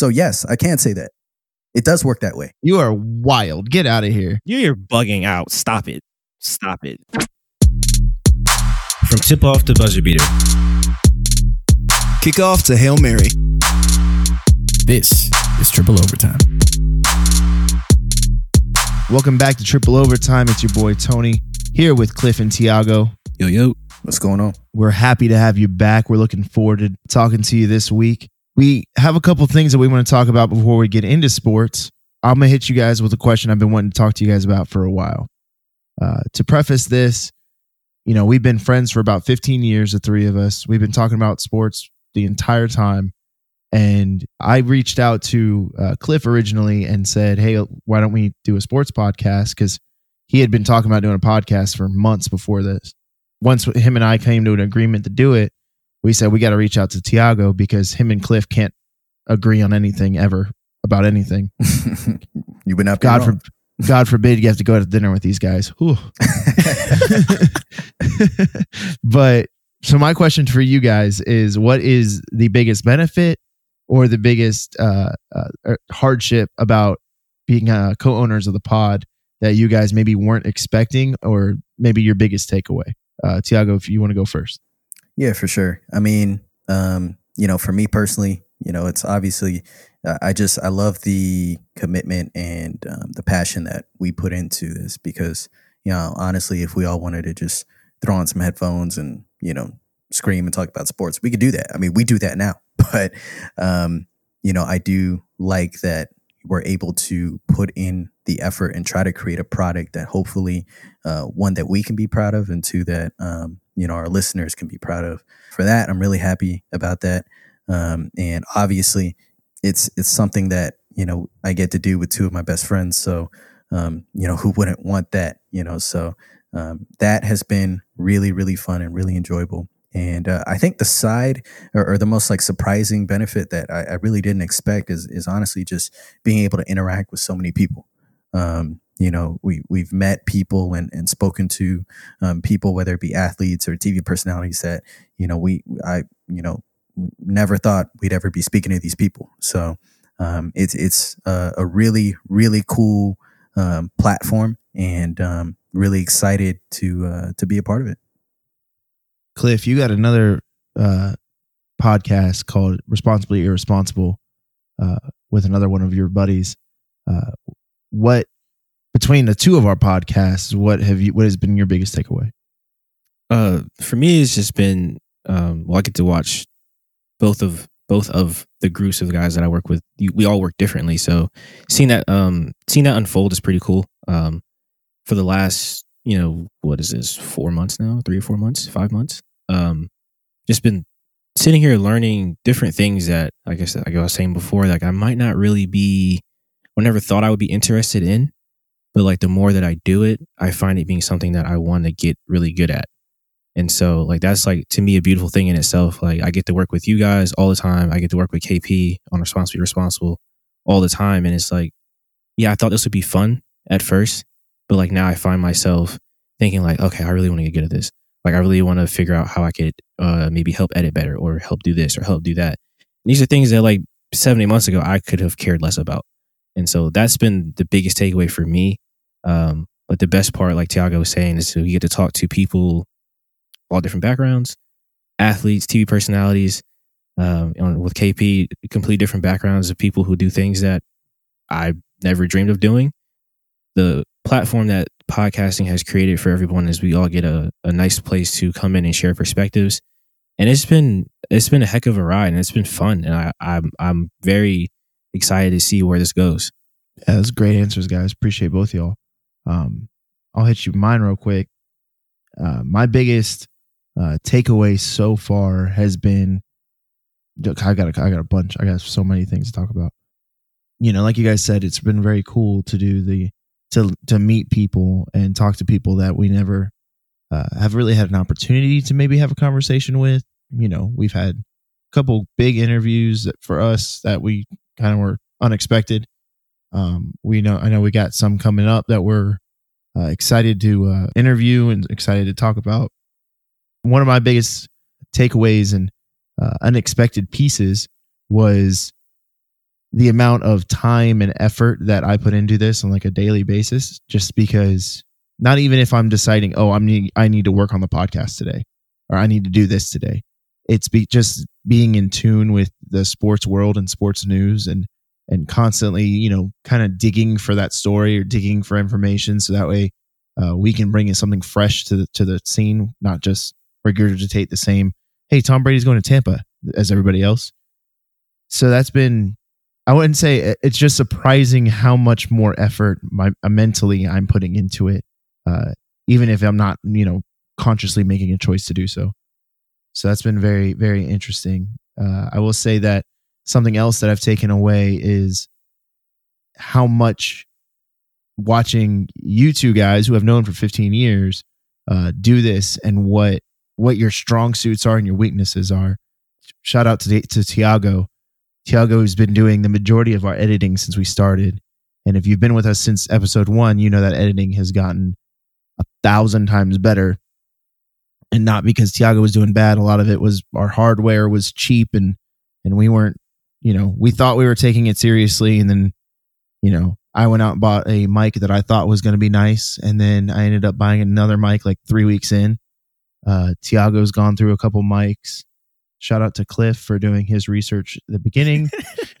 So yes, I can say that. It does work that way. You are wild. Get out of here. You're bugging out. Stop it. Stop it. From tip off to buzzer beater. Kickoff to Hail Mary. This is Triple Overtime. Welcome back to Triple Overtime. It's your boy Tony here with Cliff and Tiago. Yo, yo. What's going on? We're happy to have you back. We're looking forward to talking to you this week. We have a couple things that we want to talk about before we get into sports. I'm going to hit you guys with a question I've been wanting to talk to you guys about for a while. Uh, to preface this, you know, we've been friends for about 15 years, the three of us. We've been talking about sports the entire time. And I reached out to uh, Cliff originally and said, Hey, why don't we do a sports podcast? Because he had been talking about doing a podcast for months before this. Once him and I came to an agreement to do it, we said we got to reach out to Tiago because him and Cliff can't agree on anything ever about anything. You've been up. God, for, God forbid you have to go to dinner with these guys. but so my question for you guys is what is the biggest benefit or the biggest uh, uh, er, hardship about being uh, co-owners of the pod that you guys maybe weren't expecting or maybe your biggest takeaway uh, tiago if you want to go first yeah for sure. I mean um, you know for me personally you know it's obviously uh, i just i love the commitment and um, the passion that we put into this because you know honestly if we all wanted to just throw on some headphones and you know scream and talk about sports we could do that. I mean we do that now but um, you know, I do like that we're able to put in the effort and try to create a product that hopefully uh, one that we can be proud of and two that um, you know our listeners can be proud of for that. I'm really happy about that. Um, and obviously it's it's something that you know i get to do with two of my best friends. So um, you know who wouldn't want that you know? So um, that has been really really fun and really enjoyable. And uh, I think the side or, or, the most like surprising benefit that I, I, really didn't expect is is honestly just being able to interact with so many people. Um, you know, we we've met people and, and spoken to um, people, whether it be athletes or TV personalities that you know we I you know never thought we'd ever be speaking to these people. So um, it's it's a, really really cool um, platform, and um, really excited to uh, to be a part of it. Cliff, you got another uh, podcast called Responsibly Irresponsible uh, with another one of your buddies. Uh, what between the two of our podcasts, what have you? What has been your biggest takeaway? Uh, for me, it's just been um, well, I get to watch both of both of the groups of guys that I work with. We all work differently, so seeing that um, seeing that unfold is pretty cool. Um, for the last you know, what is this, four months now, three or four months, five months. Um, just been sitting here learning different things that, like I said, like I was saying before, like I might not really be, I never thought I would be interested in, but like the more that I do it, I find it being something that I want to get really good at. And so, like, that's like to me a beautiful thing in itself. Like, I get to work with you guys all the time. I get to work with KP on Responsibly Responsible all the time. And it's like, yeah, I thought this would be fun at first, but like now I find myself thinking like, okay, I really want to get good at this. Like I really want to figure out how I could uh, maybe help edit better or help do this or help do that. And these are things that like seven, eight months ago I could have cared less about. And so that's been the biggest takeaway for me. Um, but the best part, like Tiago was saying, is you get to talk to people, all different backgrounds, athletes, TV personalities. Um, with KP, completely different backgrounds of people who do things that I never dreamed of doing the platform that podcasting has created for everyone is we all get a, a nice place to come in and share perspectives. And it's been it's been a heck of a ride and it's been fun. And I, I'm I'm very excited to see where this goes. Yeah, that's great answers, guys. Appreciate both y'all. Um, I'll hit you mine real quick. Uh, my biggest uh, takeaway so far has been I got a, I got a bunch. I got so many things to talk about. You know, like you guys said, it's been very cool to do the to to meet people and talk to people that we never uh, have really had an opportunity to maybe have a conversation with. You know, we've had a couple big interviews that for us that we kind of were unexpected. Um, we know I know we got some coming up that we're uh, excited to uh, interview and excited to talk about. One of my biggest takeaways and uh, unexpected pieces was the amount of time and effort that I put into this on like a daily basis, just because not even if I'm deciding, oh, I'm need, I need to work on the podcast today, or I need to do this today. It's be just being in tune with the sports world and sports news and and constantly, you know, kind of digging for that story or digging for information, so that way uh, we can bring in something fresh to the to the scene, not just regurgitate the same. Hey, Tom Brady's going to Tampa as everybody else. So that's been. I wouldn't say it's just surprising how much more effort my uh, mentally I'm putting into it, uh, even if I'm not, you know, consciously making a choice to do so. So that's been very, very interesting. Uh, I will say that something else that I've taken away is how much watching you two guys who have known for 15 years uh, do this and what what your strong suits are and your weaknesses are. Shout out to to Tiago. Tiago has been doing the majority of our editing since we started, and if you've been with us since episode one, you know that editing has gotten a thousand times better. And not because Tiago was doing bad. A lot of it was our hardware was cheap and and we weren't, you know, we thought we were taking it seriously, and then, you know, I went out and bought a mic that I thought was going to be nice, and then I ended up buying another mic like three weeks in. Uh, Tiago's gone through a couple mics. Shout out to Cliff for doing his research at the beginning.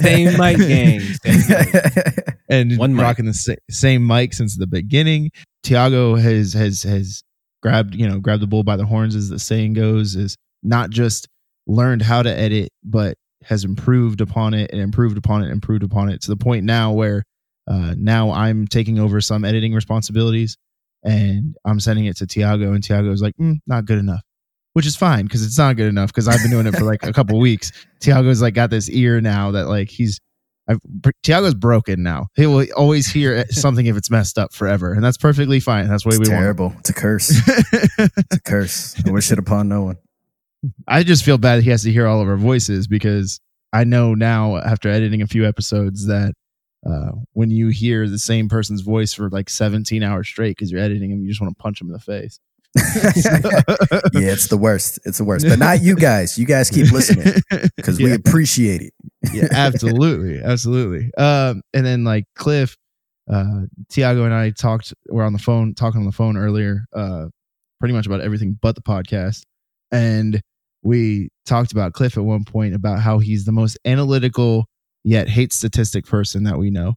Same mic gang. Same mic. and One mic. rocking the sa- same mic since the beginning. Tiago has has has grabbed you know grabbed the bull by the horns, as the saying goes. Is not just learned how to edit, but has improved upon it and improved upon it, and improved upon it to the point now where uh, now I'm taking over some editing responsibilities and I'm sending it to Tiago, and Tiago's like, mm, not good enough, which is fine because it's not good enough because I've been doing it for like a couple weeks. Tiago's like got this ear now that like he's I've, Tiago's broken now. He will always hear something if it's messed up forever, and that's perfectly fine. That's way It's we terrible. It's a curse. It's a curse. I wish it upon no one. I just feel bad he has to hear all of our voices because I know now after editing a few episodes that uh, when you hear the same person's voice for like 17 hours straight because you're editing him, you just want to punch him in the face. yeah, it's the worst. It's the worst. But not you guys. You guys keep listening because we appreciate it. yeah, absolutely, absolutely. Um, and then like Cliff, uh, Tiago and I talked. We're on the phone talking on the phone earlier, uh, pretty much about everything but the podcast, and we talked about Cliff at one point about how he's the most analytical yet hate statistic person that we know,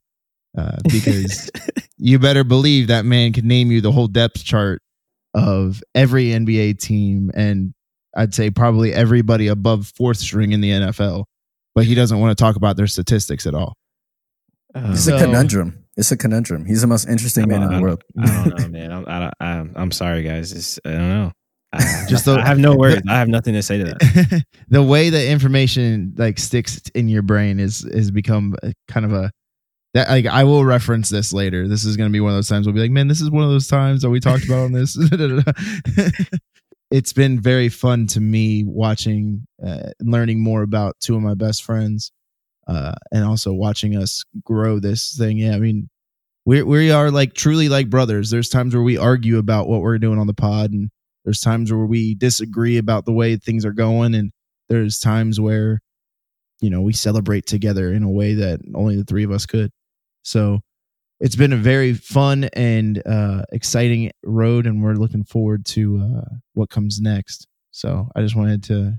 uh, because you better believe that man can name you the whole depth chart of every NBA team and I'd say probably everybody above fourth string in the NFL, but he doesn't want to talk about their statistics at all. Uh, It's So- a conundrum. It's a conundrum. He's the most interesting man in the world. I don't know, man. I'm, I don't, I'm, I'm sorry, guys. It's, I don't know. I, Just just the- I have no words. I have nothing to say to that. the way that information like sticks in your brain is has become a, kind of a that like I will reference this later. This is going to be one of those times we'll be like, man, this is one of those times that we talked about on this. it's been very fun to me watching uh, learning more about two of my best friends, uh, and also watching us grow this thing. Yeah, I mean, we we are like truly like brothers. There's times where we argue about what we're doing on the pod, and there's times where we disagree about the way things are going, and there's times where you know we celebrate together in a way that only the three of us could. So it's been a very fun and uh, exciting road, and we're looking forward to uh, what comes next. So I just wanted to.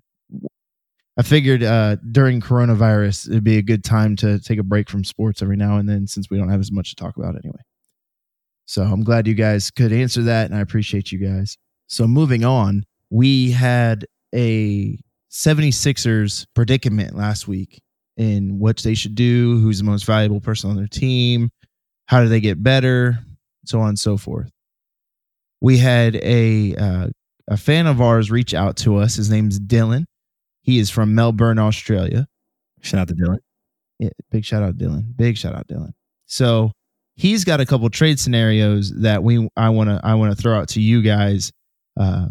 I figured uh, during coronavirus it'd be a good time to take a break from sports every now and then, since we don't have as much to talk about anyway. So I'm glad you guys could answer that, and I appreciate you guys. So moving on, we had a 76ers predicament last week in what they should do, who's the most valuable person on their team, how do they get better, so on and so forth. We had a uh, a fan of ours reach out to us. His name's Dylan. He is from Melbourne, Australia. Shout out to Dylan. Yeah, big shout out Dylan. Big shout out Dylan. So he's got a couple trade scenarios that we I want to I want to throw out to you guys. Uh,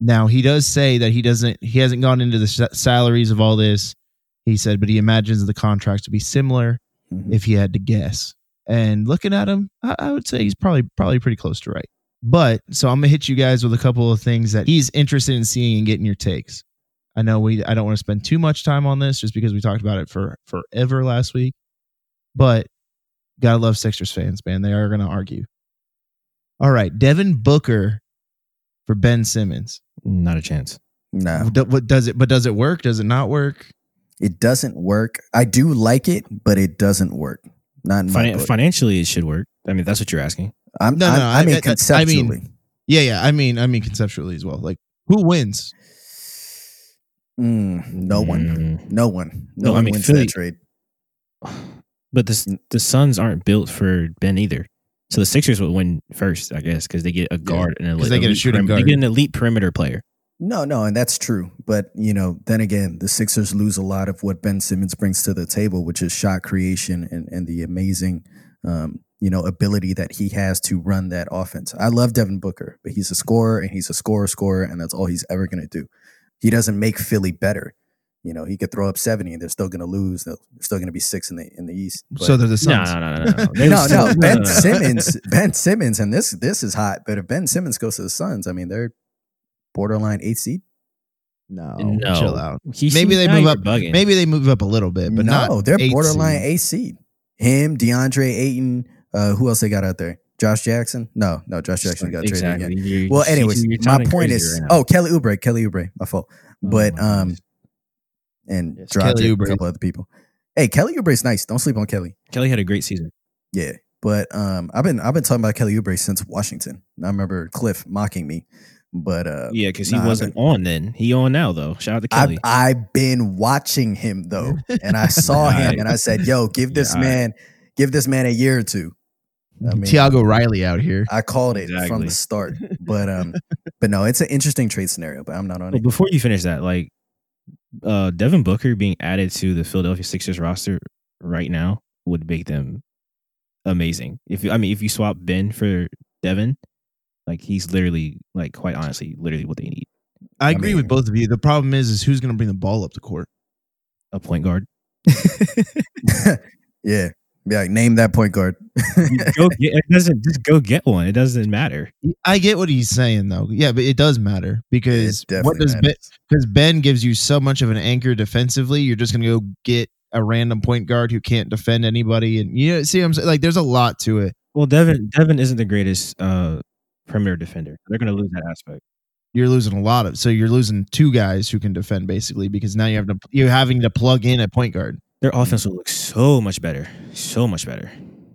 now he does say that he doesn't he hasn't gone into the sa- salaries of all this. He said, but he imagines the contracts to be similar Mhm. if he had to guess. And looking at him, I, I would say he's probably probably pretty close to right. But so I'm gonna hit you guys with a couple of things that he's interested in seeing and getting your takes. I know we I don't want to spend too much time on this just because we talked about it for forever last week. But gotta love Sixers fans, man. They are gonna argue. All right, Devin Booker for Ben Simmons. Not a chance. No, What does it? But does it work? Does it not work? It doesn't work. I do like it, but it doesn't work. Not in my Finan- book. financially, it should work. I mean, that's what you're asking. I'm, No, I'm- no, I, I- mean I- I conceptually. mean- Yeah, yeah. I mean, I mean conceptually as well. Like, who wins? Mm, no one. Mm. No one. No, No, I one mean, wins Philly- that trade. But the the Suns aren't built for Ben either. So the Sixers will win first, I guess, because they get a guard and a, 'cause they get a shooting perim- guard. They get an elite perimeter player. No, no, and that's true. But you know, then again, the Sixers lose a lot of what Ben Simmons brings to the table, which is shot creation and, and the amazing, um, you know, ability that he has to run that offense. I love Devin Booker, but he's a scorer and he's a scorer, scorer, and that's all he's ever going to do. He doesn't make Philly better. You know, he could throw up seventy and they're still going to lose. They're still going to be six in the in the East. But- so they're the No, Suns. no, no, no, no. They no, was- no, Ben no, no. Simmons, Ben Simmons, and this this is hot. But if Ben Simmons goes to the Suns, I mean, they're borderline eight seed. No, No. chill out. He- Maybe they move up. Bugging. Maybe they move up a little bit, but no, not. they're eight borderline seed. eight seed. Him, DeAndre Ayton. Uh, who else they got out there? Josh Jackson? No, no, Josh Jackson got traded exactly. again. You're- Well, anyways, my point is, right oh, Kelly Oubre, Kelly Oubre, my fault. But my um, goodness. and Yes, Dragic, Kelly a couple other people. Hey, Kelly Oubre's nice. Don't sleep on Kelly. Kelly had a great season. Yeah, but um, I've been I've been talking about Kelly Oubre since Washington. I remember Cliff mocking me, but uh, Yeah, because he nah, I've wasn't on then. He on now though. Shout out to I've, Kelly. I've been watching him though, and I saw him, Alright. and I said, "Yo, give this Yeah, alright. man, give this man a year or two. I mean, Tiago Riley out here. I called it from the start, but um, but no, it's an interesting trade scenario. But I'm not on But it. before you finish that, like uh Devin Booker being added to the Philadelphia Sixers roster right now would make them amazing. If you, I mean, if you swap Ben for Devin, like he's literally, like quite honestly, literally what they need. I I agree with both of you. The problem is, is who's going to bring the ball up the court? A point guard. yeah, yeah. Name that point guard. go get, it doesn't just go get one. It doesn't matter. I get what he's saying though. Yeah, but it does matter because what definitely does Ben? Because Ben gives you so much of an anchor defensively. You're just going to go get a random point guard who can't defend anybody, and you know, see, what I'm saying like there's a lot to it. Well, Devin Devin isn't the greatest uh perimeter defender. They're going to lose that aspect. You're losing a lot of. So you're losing two guys who can defend basically because now you have to you're having to plug in a point guard. Their offense will look so much better, so much better.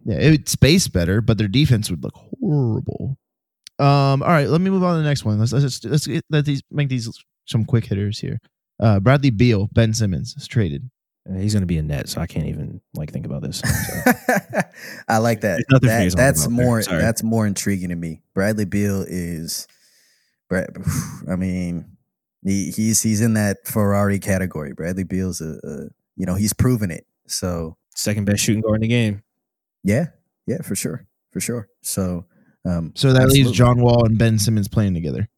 Yeah, it would space better, but their defense would look horrible. Um, all right, let me move on to the next one. Let's let's let's get, let these make these some quick hitters here. Uh, Bradley Beal, Ben Simmons is traded. Uh, He's going to be a net, so I can't even like think about this. So. I like that. There's nothing for That- you to talk that's more. That's more intriguing to me. Bradley Beal is. Brad, I mean, he, he's he's in that Ferrari category. Bradley Beal's a, a you know he's proven it. So Second best shooting guard in the game. yeah, yeah, for sure, for sure. So um, So that leaves. John Wall and Ben Simmons playing together.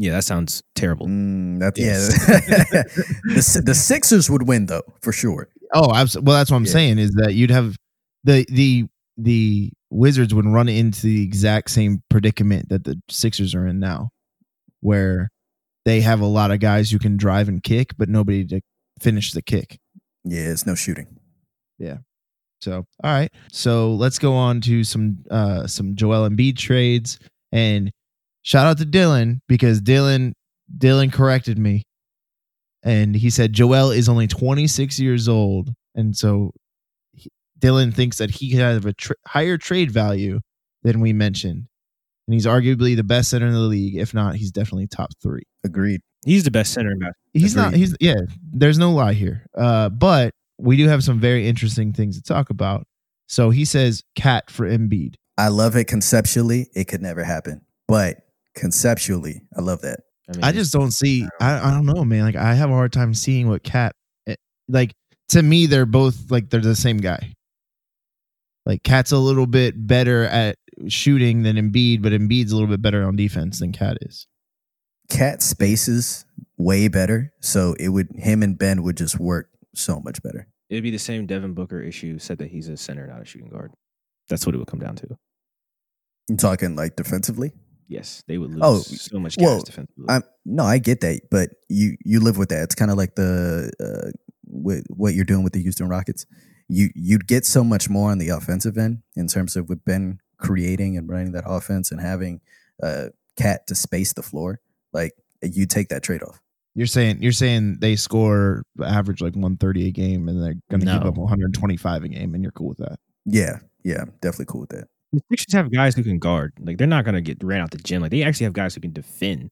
Yeah, that sounds terrible. Mm, that, Yes. yeah, the the Sixers would win though for sure. Oh, absolutely. Well, that's what I'm Yeah. saying is that you'd have the the the Wizards would run into the exact same predicament that the Sixers are in now, where they have a lot of guys who can drive and kick, but nobody to finish the kick. Yeah, it's no shooting. Yeah. So, all right. So let's go on to some uh some Joel Embiid trades and shout out to Dylan because Dylan Dylan corrected me. And he said Joel is only 26 years old and so he, Dylan thinks that he could have a tr- higher trade value than we mentioned. And he's arguably the best center in the league. If not, he's definitely top 3 Agreed. He's the best center in basketball. he's not he's yeah there's no lie here uh but we do have some very interesting things to talk about so he says KAT for Embiid. I love it conceptually. It could never happen, but conceptually, I love that. mean, I just don't see I, I don't know man like I have a hard time seeing what KAT eh, like to me they're both like they're the same guy like KAT's a little bit better at shooting than Embiid but Embiid's a little bit better on defense than KAT is KAT spaces way better, so it would him and Ben would just work so much better. it'd be the same Devin Booker issue. Said that he's a center, not a shooting guard. That's what it would come down to. You talking like defensively? Yes, they would lose Oh, so much well, gas defensively. I'm no, I get that, but you you live with that. It's kind of like the uh, with what you're doing with the Houston Rockets. You you'd get so much more on the offensive end in terms of with Ben creating and running that offense and having uh, KAT to space the floor. Like you take that trade off. You're saying you're saying they score average like 130 a game and they're going to give up 125 a game and you're cool with that. Yeah, yeah, I'm definitely cool with that. The Sixers have guys who can guard. Like they're not gonna get ran out the gym. Like they actually have guys who can defend.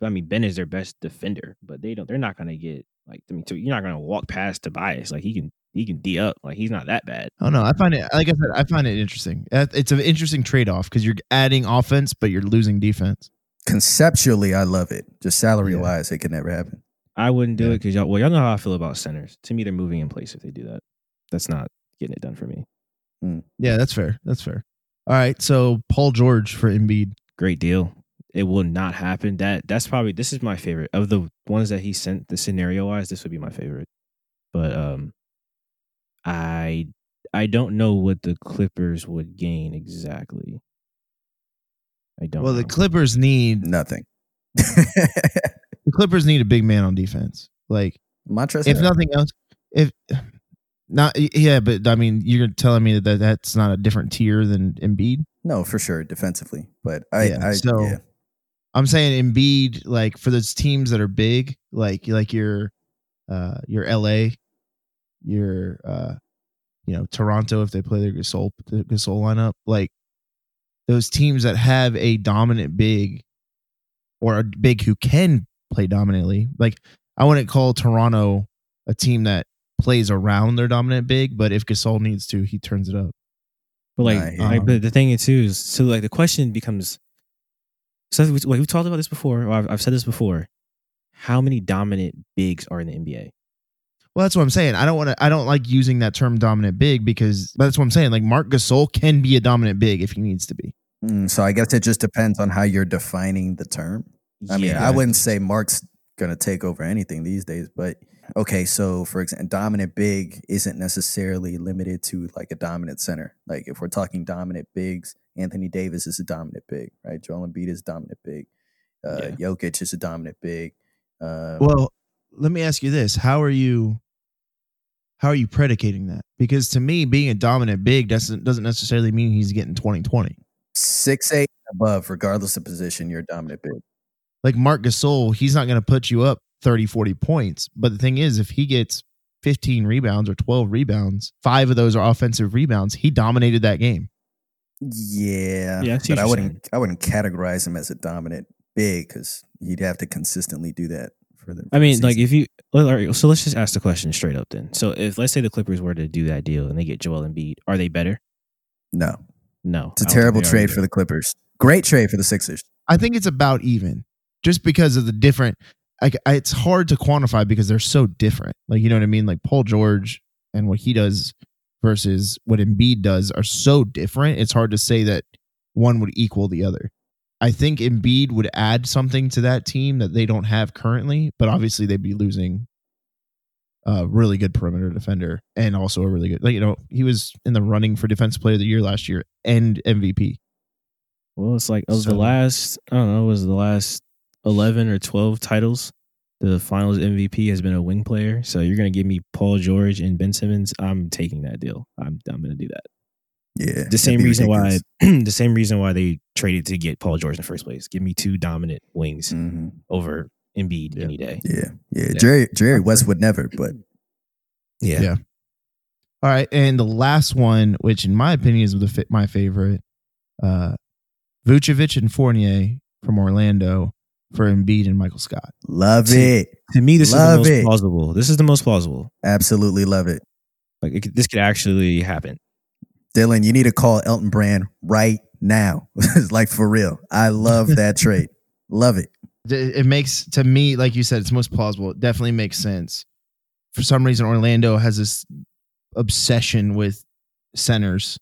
But, I mean, Ben is their best defender, but they don't. They're not gonna get like. I mean, so you're not gonna walk past Tobias. Like he can. He can d up. Like he's not that bad. Oh don't. I find it like I said. I find it interesting. Uh, It's an interesting trade off because you're adding offense, but you're losing defense. Conceptually, I love it. Just salary Yeah. wise, it could never happen. I wouldn't do Yeah. it because y'all. Well, y'all know how I feel about centers. To me, they're moving in place if they do that. That's not getting it done for me. Yeah, that's fair. That's fair. All right, so Paul George for Embiid. Great deal. It will not happen. That that's probably this is my favorite of the ones that he sent. The scenario wise, this would be my favorite. But um, I I don't know what the Clippers would gain exactly. I don't. Well, the. Clippers need Nothing. the Clippers need a big man on defense. Like Montrezl if nothing else, if not, yeah, but I mean, you're telling me that that's not a different tier than Embiid. no, for sure, defensively. But I, Yeah, I so- yeah. I'm saying Embiid, like for those teams that are big, like like your uh your LA, your uh you know Toronto if they play their Gasol the Gasol lineup, like those teams that have a dominant big or a big who can play dominantly. Like I wouldn't call Toronto a team that plays around their dominant big, but if Gasol needs to, he turns it up. But like, Nah, yeah. like, but the thing is too is so like the question becomes. So we, like, we've talked about this before. Or I've, I've said this before. How many dominant bigs are in the NBA? Well, that's what I'm saying. I don't want to. I don't like using that term dominant big because but that's what I'm saying. Like Marc Gasol can be a dominant big if he needs to be. Mm, so I guess it just depends on how you're defining the term. I mean, I wouldn't say Marc's gonna take over anything these days, but okay. So, for example, dominant big isn't necessarily limited to like a dominant center. Like if we're talking dominant bigs, Anthony Davis is a dominant big, right? Joel Embiid is a dominant big. Uh, Jokic is a dominant big. Um, Well, let me ask you this: How are you? How are you predicating that? Because to me, being a dominant big doesn't doesn't necessarily mean he's getting 20-20. six eight above, regardless of position, you're a dominant big. Like Marc Gasol, he's not going to put you up 30, 40 points. But the thing is, if he gets 15 rebounds or 12 rebounds, five of those are offensive rebounds, he dominated that game. Yeah, Yeah, but I wouldn't. I wouldn't categorize him as a dominant big because he'd have to consistently do that for the. I mean, for the like if you well, all right, so let's just ask the question straight up then. So if let's say the Clippers were to do that deal and they get Joel Embiid, are they better? no, No, it's a terrible trade for the Clippers. Great trade for the Sixers. I think it's about even, just because of the different. I- it's hard to quantify because they're so different. Like you know what I mean. Like Paul George and what he does versus what Embiid does are so different. It's hard to say that one would equal the other. I think Embiid would add something to that team that they don't have currently, but obviously they'd be losing a really good perimeter defender and also a really good. Like you know, he was in the running for Defensive Player of the Year last year and MVP. Well, it's like of So- the last, I don't know, It was the last eleven or twelve titles. The Finals MVP has been a wing player, so you're gonna give me Paul George and Ben Simmons. I'm taking that deal. I'm I'm gonna do that. Yeah, The same reason ridiculous. why, the same reason why they traded to get Paul George in the first place. Give me two dominant wings Mhm. over Embiid Yeah. any day. Yeah, yeah. Yeah. Jerry Jerry West would never, but Yeah. All right, and the last one, which in my opinion is the fit my favorite, uh, Vucevic and Fournier from Orlando for Embiid and Michael Scott. love See, it. To me, this Love is the most it. plausible. This is the most plausible. Absolutely love it. Like it, could- this could actually happen. Dylan, you need to call Elton Brand right now. like for real. I love that trade. Love it. It it makes to me, like you said, it's most plausible. It definitely makes sense. For some reason, Orlando has this obsession with centers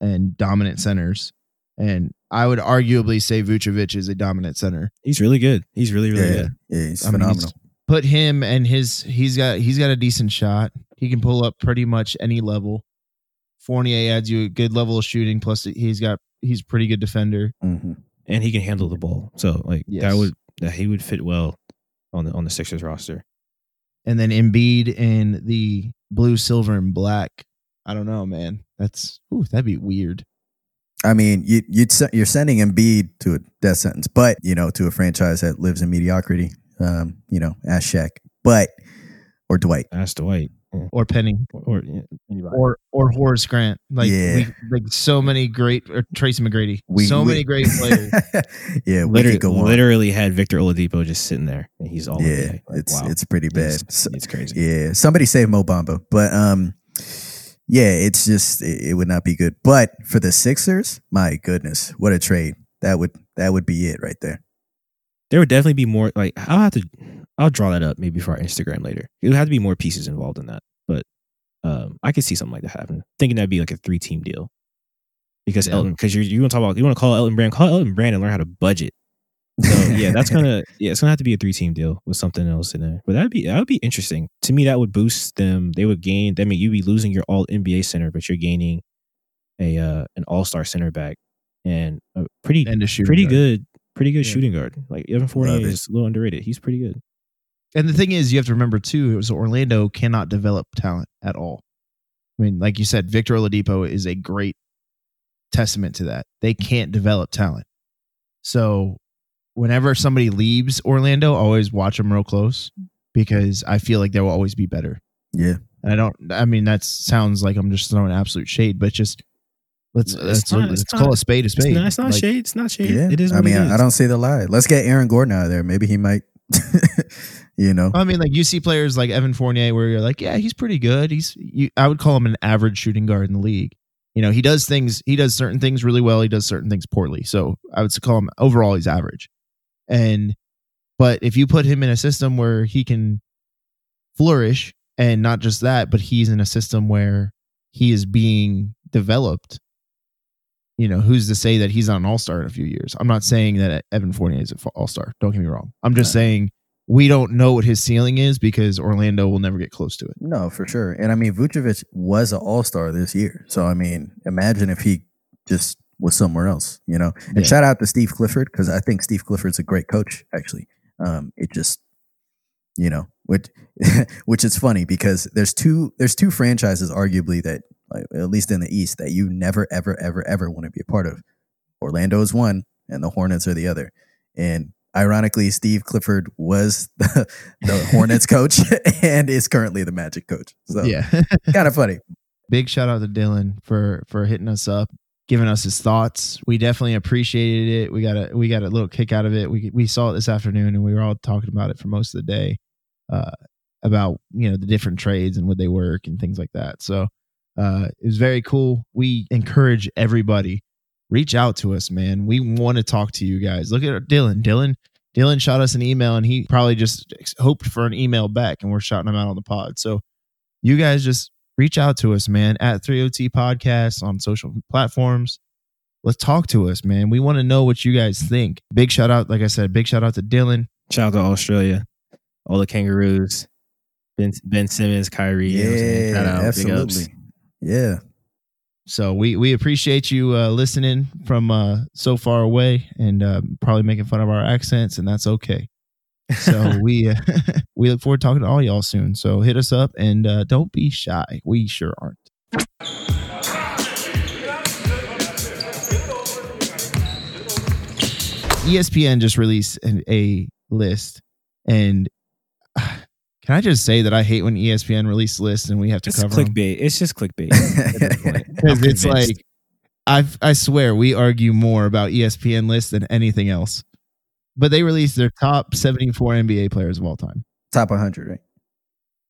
and dominant centers, and I would arguably say Vucevic is a dominant center. He's really good. He's really really yeah, good. yeah, he's I mean, he's- phenomenal. put him and his he's got he's got a decent shot. He can pull up pretty much any level. Fournier adds you a good level of shooting. Plus, he's got he's a pretty good defender. hmm and he can handle the ball. So like Yes. that would that he would fit well on the on the Sixers roster. And then Embiid in the blue, silver, and black. I don't know, man. That's ooh, that'd be weird. I mean, you you'd, you're sending Embiid to a death sentence, but you know, to a franchise that lives in mediocrity. Um, you know, ask Shaq, but or Dwight. That's Dwight Yeah. Or Penny. or, or anybody. Or or Horace Grant. Like Yeah. we, like so many great or Tracy McGrady. We- so we- many great players. yeah, we literally, could go on. literally had Victor Oladipo just sitting there, and he's all yeah, Like, it's wow. it's pretty bad. It's, it's crazy. yeah, somebody save Mo Bamba, but um, yeah, it's just it, it would not be good. But for the Sixers, my goodness, what a trade! That would that would be it right there. There would definitely be more. Like I'll have to, I'll draw that up maybe for our Instagram later. It would have to be more pieces involved in that, but um, I could see something like that happen. Thinking that'd be like a three team deal because Yeah. Elton, because you're you want to talk about you want to call Elton Brand, call Elton Brand and learn how to budget. So yeah, that's gonna yeah, it's gonna have to be a three team deal with something else in there. But that'd be that would be interesting to me. That would boost them. They would gain. I mean, you'd be losing your all NBA center, but you're gaining a uh, an all star center back and a pretty and a shooting pretty guard. good, pretty good Yeah. shooting guard. Like Evan Fournier Love it. is a little underrated. He's pretty good. And the thing is, you have to remember too, it was Orlando cannot develop talent at all. I mean, like you said, Victor Oladipo is a great testament to that. They can't develop talent. So whenever somebody leaves Orlando, always watch them real close because I feel like they will always be better. Yeah, And I don't. I mean, that sounds like I'm just throwing absolute shade, but just let's It's let's, not- let's call not- a spade a It's spade. not, it's not Like, shade. It's not shade. yeah. It is. I mean, I, is. I don't see the lie. Let's get Aaron Gordon out of there. Maybe he might. you know, I mean, like you see players like Evan Fournier, where you're like, yeah, he's pretty good. He's, you, I would call him an average shooting guard in the league. You know, he does things, he does certain things really well. He does certain things poorly. So I would call him overall, he's average. And, but if you put him in a system where he can flourish, and not just that, but he's in a system where he is being developed. You know, who's to say that he's not an all star in a few years? I'm not saying that Evan Fournier is an all star. Don't get me wrong. I'm just Right. saying we don't know what his ceiling is because Orlando will never get close to it. no, for sure. And I mean, Vucevic was an All Star this year. So I mean, imagine if he just was somewhere else. You know, and Yeah. shout out to Steve Clifford because I think Steve Clifford's a great coach. Actually, um, it just you know, which which is funny because there's two there's two franchises arguably that like, at least in the East that you never ever ever ever want to be a part of. Orlando is one, and the Hornets are the other. And ironically, Steve Clifford was the, the Hornets coach and is currently the Magic coach. So yeah. kind of funny. Big shout out to Dylan for for hitting us up, giving us his thoughts. We definitely appreciated it. We got a we got a little kick out of it. We we saw it this afternoon and we were all talking about it for most of the day. Uh about, you know, the different trades and would they work and things like that. So uh it was very cool. We encourage everybody reach out to us, man. We want to talk to you guys. Look at Dylan. Dylan Dylan shot us an email and he probably just hoped for an email back and we're shouting him out on the pod. So you guys just reach out to us, man, at 3OT Podcast on social platforms. Let's talk to us, man. We want to know what you guys think. Big shout out, like I said, big shout out to Dylan. Shout out to Australia, all the Kangaroos, Ben Ben Simmons, Kyrie. you know what I'm saying? Yeah, Shout out, big ups. absolutely. Yeah. So we we appreciate you uh, listening from uh, so far away and uh, probably making fun of our accents, and that's okay. So we uh, we look forward to talking to all y'all soon. So hit us up and uh, don't be shy. We sure aren't. ESPN just released an, a list, and can I just say that I hate when ESPN release lists and we have to It's cover clickbait. It's just clickbait. at this point. because it's like I I swear we argue more about ESPN lists than anything else. But they released their top 74 NBA players of all time. Top 100, right?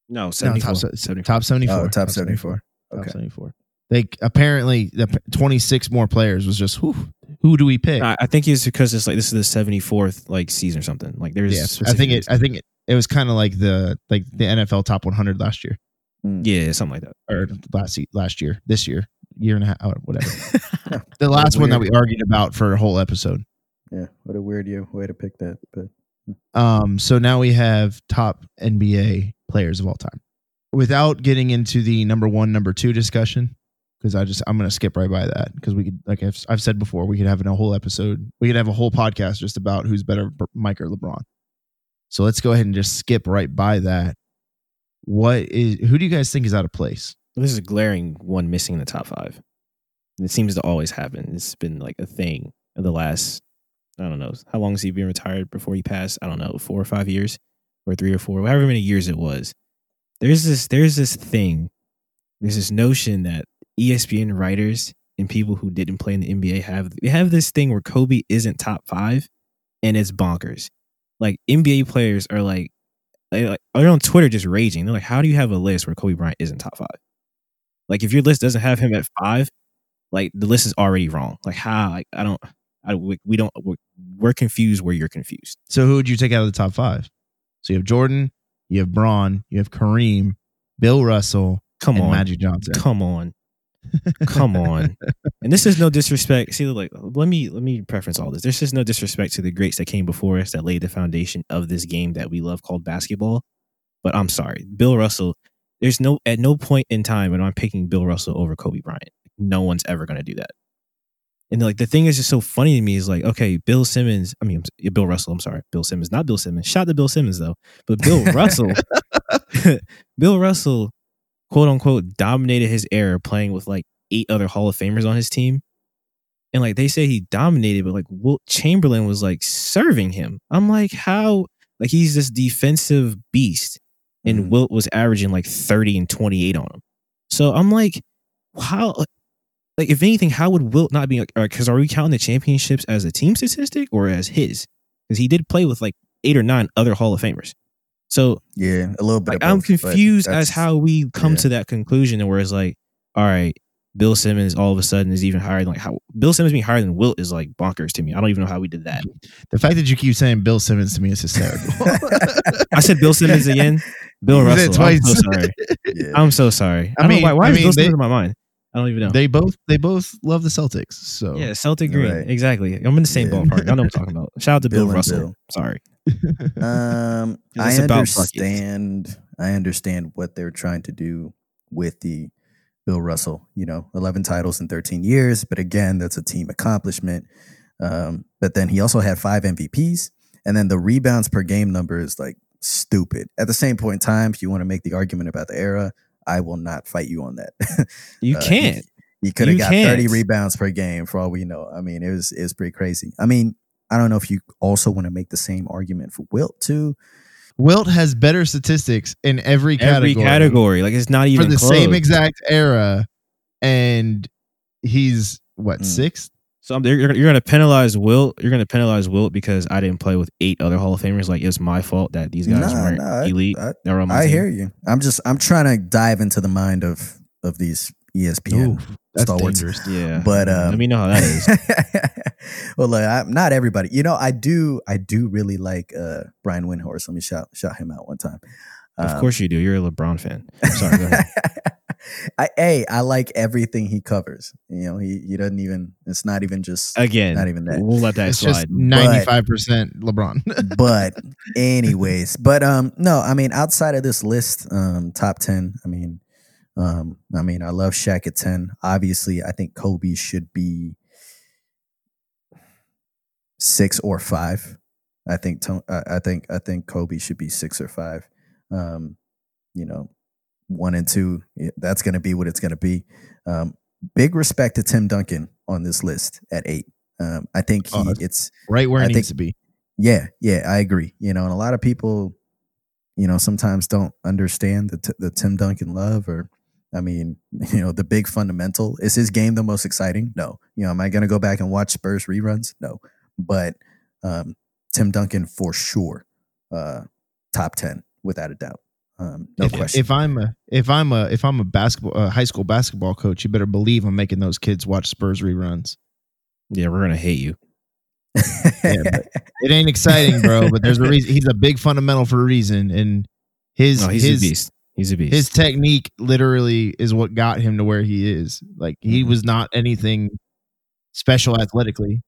no, No, 74, top, 74. top 74. Oh, top 74. Top Okay. 74. They apparently the 26 more players was just who who do we pick? I, I think it's because it's like this is the 74th like season or something. Like there's yeah, I think it I think it, it was kind of like the like the NFL top 100 last year mm. yeah, something like that. or last last year, this year, year and a half, oh, whatever. the last one that we argued about for a whole episode. Yeah. What a weird you- way to pick that. But Um, so now we have top NBA players of all time. Without getting into the number one, number two discussion, because I just I'm gonna skip right by that because we could like I've, I've said before we could have a whole episode we could have a whole podcast just about who's better Mike or LeBron. So let's go ahead and just skip right by that. What is who do you guys think is out of place? This is a glaring one missing in the top five. It seems to always happen. It's been like a thing of the last I don't know how long has he been retired before he passed? I don't know, four or five years, or three or four, however many years it was. There's this there's this thing, there's this notion that ESPN writers and people who didn't play in the NBA have they have this thing where Kobe isn't top five, and it's bonkers. Like NBA players are like, they're on Twitter just raging. They're like, "How do you have a list where Kobe Bryant isn't top five? Like, if your list doesn't have him at five, like the list is already wrong. Like, how? Like, I don't. I, we, we don't. We're, we're confused where you're confused. So who would you take out of the top five? So you have Jordan, you have Bron, you have Kareem, Bill Russell, Come and on, Magic Johnson. come on, come on. And this is no disrespect. See, like, let me let me preference all this. This is no disrespect to the greats that came before us that laid the foundation of this game that we love called basketball. But I'm sorry, Bill Russell. There's no at no point in time when I'm picking Bill Russell over Kobe Bryant. No one's ever going to do that. And like the thing is just so funny to me is like, okay, Bill Simmons. I mean, Bill Russell. I'm sorry, Bill Simmons, not Bill Simmons. Shout out to Bill Simmons though, but Bill Russell. Bill Russell, quote unquote, dominated his era playing with like eight other Hall of Famers on his team. And like they say he dominated, but like Wilt Chamberlain was like serving him. I'm like, how? Like he's this defensive beast, and Mhm. Wilt was averaging like 30 and 28 on him. So I'm like, how? Like, if anything, how would Wilt not be? Because are we counting the championships as a team statistic or as his? Because he did play with like eight or nine other Hall of Famers. So Yeah, a little bit. like, of I'm confused as how we come yeah. to that conclusion, and where it's like, all right, Bill Simmons all of a sudden is even higher than like how Bill Simmons being higher than Wilt is like bonkers to me. I don't even know how we did that. The fact that you keep saying Bill Simmons to me is hysterical. I said Bill Simmons again. Bill You said Russell. I'm so sorry. Yeah. I'm so sorry. I, I don't mean- know why. Why I is mean, Bill they- Simmons in my mind? I don't even know. they both they both love the Celtics. So yeah, Celtic Green. Right. Exactly. I'm in the same Yeah. ballpark. I know what I'm talking about. Shout out to Bill, Bill Russell. Bill. Sorry. Um, I It's about buckets. understand. I understand what they're trying to do with the Bill Russell. You know, eleven titles in thirteen years, but again, that's a team accomplishment. Um, but then he also had five MVPs, and then the rebounds per game number is like stupid. At the same point in time, if you want to make the argument about the era, I will not fight you on that. You Uh, can't. He could have got 30 can't. rebounds per game for all we know. I mean, it was it was pretty crazy. I mean, I don't know if you also want to make the same argument for Wilt too. Wilt has better statistics in every category, Every category. Like it's not even for even the close. same exact era, and he's what Mm. sixth? So I'm- you're, you're going to penalize Wilt. You're going to penalize Wilt because I didn't play with eight other Hall of Famers. Like it's my fault that these guys Nah, weren't nah, elite. I, They were on my I team. hear you. I'm just I'm trying to dive into the mind of of these ESPN. Ooh, that's stalwarts. dangerous. Yeah, But, let um, me know how that is. well, look, I'm not everybody. You know, I do I do really like uh Brian Windhorst. Let me shout shout him out one time. of Um, course you do. You're a LeBron fan. I'm sorry. Go ahead. I hey, I like everything he covers. You know, he he doesn't even. It's not even just. Again, Not even that. We'll let that It's slide. ninety five percent LeBron. but anyways, but um, no, I mean, outside of this list, um, top ten. I mean, um, I mean, I love Shaq at ten. Obviously, I think Kobe should be six or five. I think I I think I think Kobe should be six or five. Um, you know, one and two. That's going to be what it's going to be. Um, big respect to Tim Duncan on this list at eight. Um, I think he Oh, it's right where I it think- needs to be. yeah, yeah, I agree. You know, and a lot of people, you know, sometimes don't understand the t- the Tim Duncan love, or I mean, you know, the big fundamental. Is his game the most exciting? No. You know, am I going to go back and watch Spurs reruns? No. But um, Tim Duncan for sure, uh, top ten without a doubt. Um, no if, question. if I'm a if I'm a if I'm a basketball uh, high school basketball coach, you better believe I'm making those kids watch Spurs reruns. yeah, we're gonna hate you. Yeah, It ain't exciting, bro, but there's a reason. He's a big fundamental for a reason, and his No, he's his a beast. He's a beast. his technique literally is what got him to where he is. Like he Mhm. was not anything special athletically.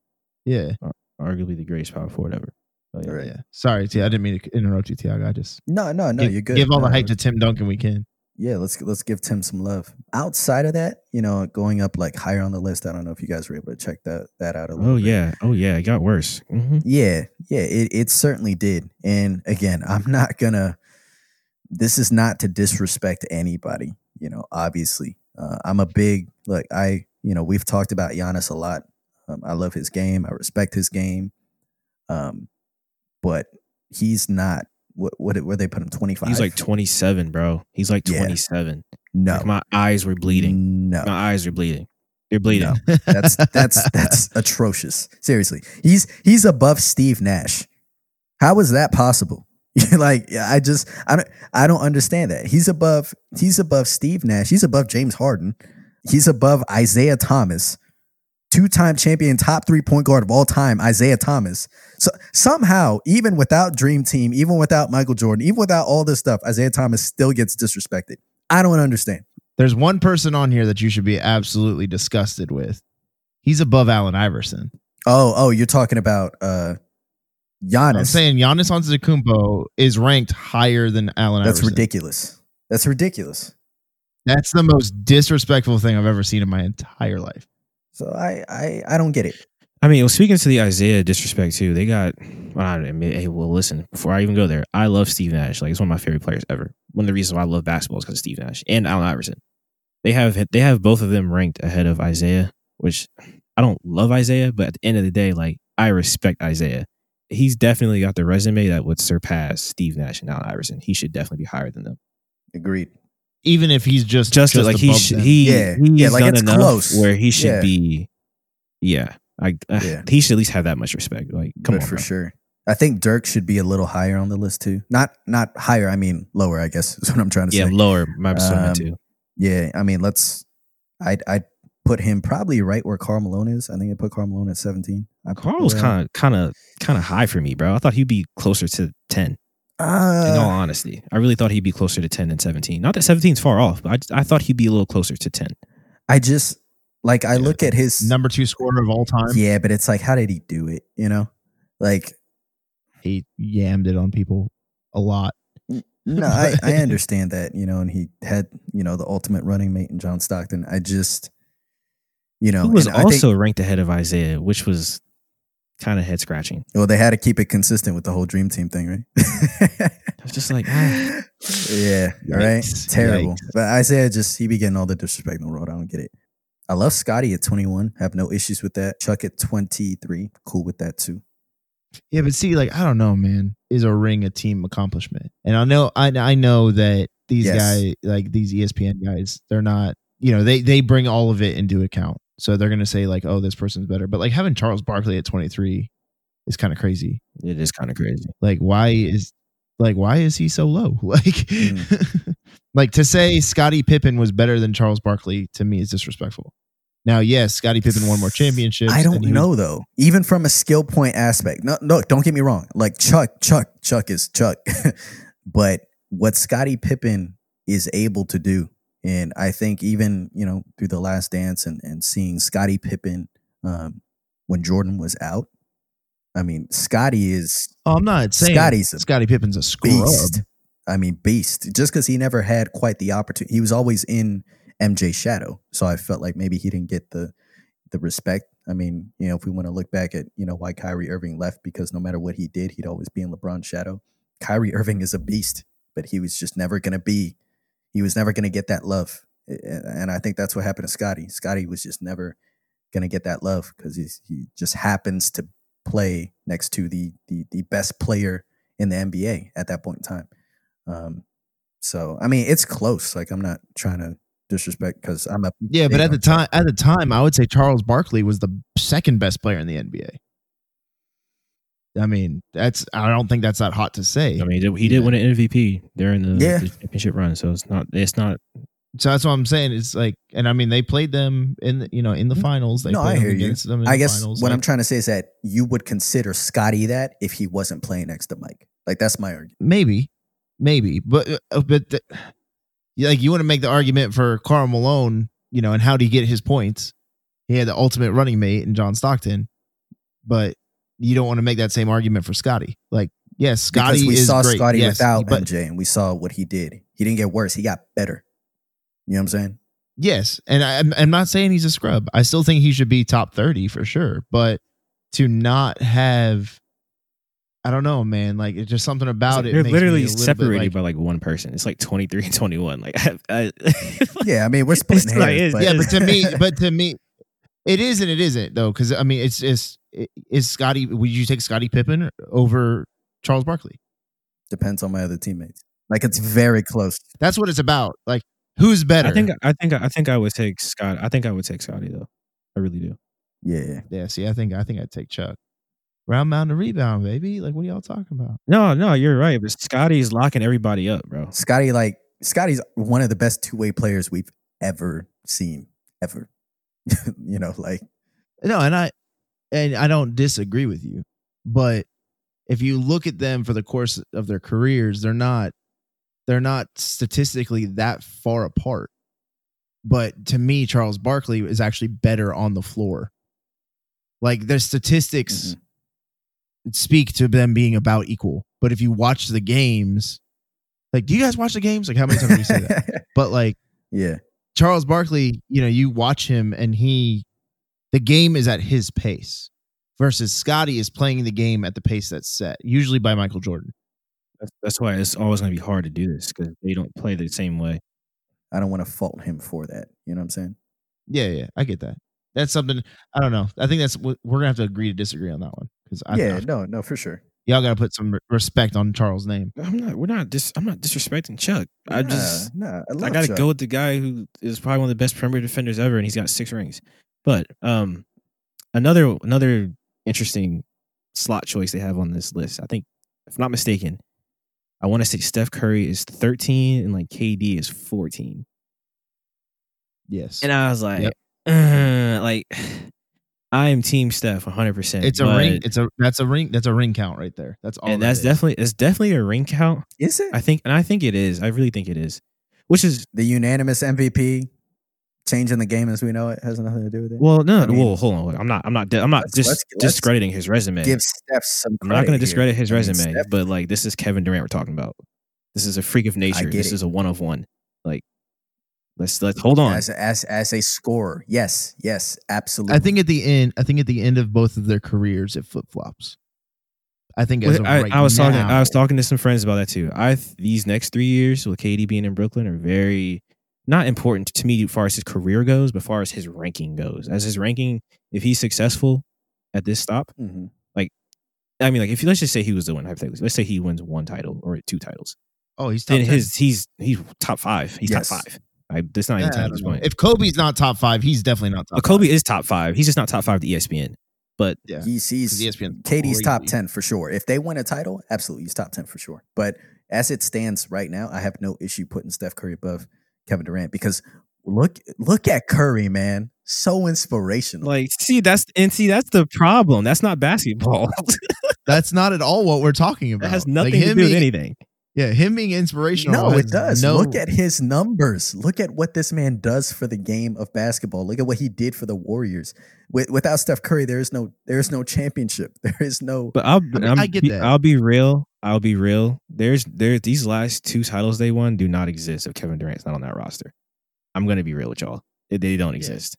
Yeah, arguably the greatest power forward ever. Oh, yeah. Right. yeah. Sorry, T. I didn't mean to interrupt you, Tiago. I just no, no, no, give, you're good. give all the hype to Tim Duncan we can. yeah, let's let's give Tim some love. Outside of that, you know, going up like higher on the list. I don't know if you guys were able to check that that out a little. Oh bit. yeah, oh yeah, it got worse. hmm Yeah, yeah, it, it certainly did. And again, I'm not gonna. This is not to disrespect anybody. You know, obviously, uh, I'm a big look. I you know we've talked about Giannis a lot. Um, I love his game. I respect his game. Um, but he's not. What what where they put him? Twenty five. He's like 27, bro. He's like Yeah. 27. no, Like, my eyes were bleeding. No, My eyes are bleeding. They're bleeding. No. That's that's that's atrocious. Seriously, he's he's above Steve Nash. How is that possible? like I just I don't I don't understand that. He's above he's above Steve Nash. He's above James Harden. He's above Isiah Thomas, two-time champion, top three point guard of all time, Isiah Thomas. So somehow, even without Dream Team, even without Michael Jordan, even without all this stuff, Isiah Thomas still gets disrespected. I don't understand. There's one person on here that you should be absolutely disgusted with. He's above Allen Iverson. Oh, oh, you're talking about uh Giannis. I'm saying Giannis Antetokounmpo is ranked higher than Allen That's Iverson. ridiculous. That's ridiculous. That's the most disrespectful thing I've ever seen in my entire life. So I I I don't get it. I mean, well, speaking to the Isiah disrespect too, they got. Well, I mean, hey, well, listen. Before I even go there, I love Steve Nash. Like, it's one of my favorite players ever. One of the reasons why I love basketball is because of Steve Nash and Allen Iverson. They have they have both of them ranked ahead of Isiah, which I don't love Isiah, but at the end of the day, like I respect Isiah. He's definitely got the resume that would surpass Steve Nash and Allen Iverson. He should definitely be higher than them. Agreed. Even if he's just Just, just like he above should, them. he Yeah. he's Yeah, like, done it's enough close. where he should Yeah. be. Yeah, I uh, Yeah. he should at least have that much respect. Like, come but on, for bro. sure. I think Dirk should be a little higher on the list too. Not not higher, I mean lower, I guess is what I'm trying to say. Yeah, lower. My um, too. Yeah, I mean let's I'd I'd put him probably right where Karl Malone is. I think I put Karl Malone at 17. I Karl was kind of kind of kind of high for me, bro. I thought he'd be closer to ten. In all uh, honesty, I really thought he'd be closer to ten than seventeen. Not that 17's far off, but I, I thought he'd be a little closer to ten. I just like I look at his number two scorer of all time. Yeah, but it's like how did he do it, you know? Like He yammed it on people a lot. No, I, I understand that, you know, and he had, you know, the ultimate running mate in John Stockton. I just, you know, he was and I think- also ranked ahead of Isiah, which was kind of head scratching. well, they had to keep it consistent with the whole dream team thing, right? I was just like, ah. yeah, all right, Yikes. terrible. Yikes. But Isiah just he be getting all the disrespect in the world. I don't get it. I love Scottie at 21. Have no issues with that. Chuck at 23. Cool with that too. Yeah, but see, like I don't know, man. Is a ring a team accomplishment? And I know, I I know that these Yes. guys, like these ESPN guys, they're not. You know, they they bring all of it into account. So they're gonna say like, oh, this person's better. But like having Charles Barkley at twenty three is kind of crazy. it is kind of crazy. Like, why is like why is he so low? Like, mm. like to say Scottie Pippen was better than Charles Barkley to me is disrespectful. Now, yes, Scottie Pippen won more championships. I don't he was- know though. Even from a skill point aspect. No, no, don't get me wrong. Like Chuck, Chuck, Chuck is Chuck. but what Scottie Pippen is able to do, and I think even you know through the Last Dance and and seeing Scottie Pippen um, when Jordan was out. I mean, Scottie is Oh, I'm not saying Scottie's a Scottie Pippen's a scrub. beast. I mean, beast. Just because he never had quite the opportunity, he was always in MJ's shadow. So I felt like maybe he didn't get the the respect. I mean, you know, if we want to look back at you know why Kyrie Irving left, because no matter what he did, he'd always be in LeBron's shadow. Kyrie Irving is a beast, but he was just never going to be. He was never going to get that love, and I think that's what happened to Scottie. Scottie was just never going to get that love because he just happens to play next to the the the best player in the NBA at that point in time. Um, so I mean, it's close. Like I'm not trying to disrespect because I'm a Yeah, but at the time, at the time, I would say Charles Barkley was the second best player in the NBA. I mean, that's I don't think that's that hot to say. I mean, he did, he did win an MVP during the, Yeah. the championship run, so it's not it's not so that's what I'm saying. It's like, and I mean, they played them in the, you know in the finals. They Mm-hmm. No, played I them hear you. against them. In I the guess finals. what I'm trying to say is that you would consider Scottie that if he wasn't playing next to Mike. Like that's my argument. maybe, maybe, but uh, but the, like you want to make the argument for Karl Malone, you know, and how did he get his points? He had the ultimate running mate in John Stockton, but you don't want to make that same argument for Scottie. Like, yes, Scottie because we is saw great, Scottie yes, without but MJ, and we saw what he did. He didn't get worse. He got better. You know what I'm saying? Yes, and I, I'm, I'm not saying he's a scrub. I still think he should be top thirty for sure. But to not have, I don't know, man. Like it's just something about like it. They're makes me literally a little bit separated like- by like one person. It's like 23 and 21. Like, I, I, Yeah, I mean we're splitting It's like- but yeah, but to me, but to me, it is and it isn't though. Because I mean, it's just it- is Scottie. Would you take Scottie Pippen over Charles Barkley? depends on my other teammates. Like it's very close. That's what it's about. Like who's better? I think I think I think I would take Scott. I think I would take Scottie though. I really do. Yeah. Yeah. See, I think I think I'd take Chuck. Round mound to rebound, baby. Like what are y'all talking about? No, no, you're right. But Scottie's locking everybody up, bro. Scottie, like Scottie's one of the best two way players we've ever seen. Ever. you know, like No, and I and I don't disagree with you, but if you look at them for the course of their careers, they're not they're not statistically that far apart. But to me, Charles Barkley is actually better on the floor. Like their statistics mm-hmm. speak to them being about equal. But if you watch the games, like do you guys watch the games? Like how many times do you say that? But like yeah. Charles Barkley, you know, you watch him and he, the game is at his pace versus Scottie is playing the game at the pace that's set, usually by Michael Jordan. That's, that's why it's always going to be hard to do this because they don't play the same way. I don't want to fault him for that. You know what I'm saying? Yeah, yeah, I get that. That's something I don't know. I think that's we're gonna have to agree to disagree on that one because yeah, no, no, for sure. y'all got to put some respect on Charles' name. I'm not. We're not. Dis, I'm not disrespecting Chuck. I Nah, just. nah, I, I got to Chuck. go with the guy who is probably one of the best perimeter defenders ever, and he's got six rings. But um, another another interesting slot choice they have on this list. I think, if not mistaken, I want to say Steph Curry is 13 and like KD is 14. Yes, And I was like, Yep. uh, like I am Team Steph 100. percent it's a ring. It's a that's a ring. That's a ring count right there. That's all. and that that's is. definitely it's definitely a ring count. Is it I think, and I think it is. I really think it is. Which is the unanimous MVP? Changing the game as we know it has nothing to do with it. well, no, I mean- well, hold on. I'm not. I'm not. I'm not Let's- dis- let's- let's discrediting his resume. Give Steph some. I'm not going to discredit his I mean, resume, Steph- but like this is Kevin Durant we're talking about. This is a freak of nature. This it. is a one of one. Like let's let's hold on. as as as a scorer, yes, yes, absolutely. I think at the end, I think at the end of both of their careers, it flip flops. I think as Well, of I, right I was talking. I was talking to some friends about that too. I these next three years with KD being in Brooklyn are very not important to me as far as his career goes, but far as his ranking goes. As his ranking, if he's successful at this stop, Mhm. I mean, like if you, let's just say he was the one hypothetically, let's say he wins one title or two titles, Oh, he's top then 10. his he's he's top five. He's Yes. top five. I, that's not even Yeah, I at this point. If Kobe's not top five, he's definitely not top. But Kobe five. is top five. He's just not top five to ESPN. But Yeah. He's he's 'Cause ESPN 's KD's top ten for sure. If they win a title, absolutely, he's top ten for sure. But as it stands right now, I have no issue putting Steph Curry above Kevin Durant because look look at Curry, man, so inspirational. like, see, that's and see, that's the problem. That's not basketball. That's not at all what we're talking about. that has Like, nothing to do with being- anything. Yeah, him being inspirational. no, it does. no- Look at his numbers. Look at what this man does for the game of basketball. Look at what he did for the Warriors. With, without Steph Curry, there is no there is no championship. There is no. But I'll mean, I'm I get be- that. I'll be real. I'll be real. There's there these last two titles they won do not exist if Kevin Durant's not on that roster. I'm gonna be real with y'all. They, they don't exist.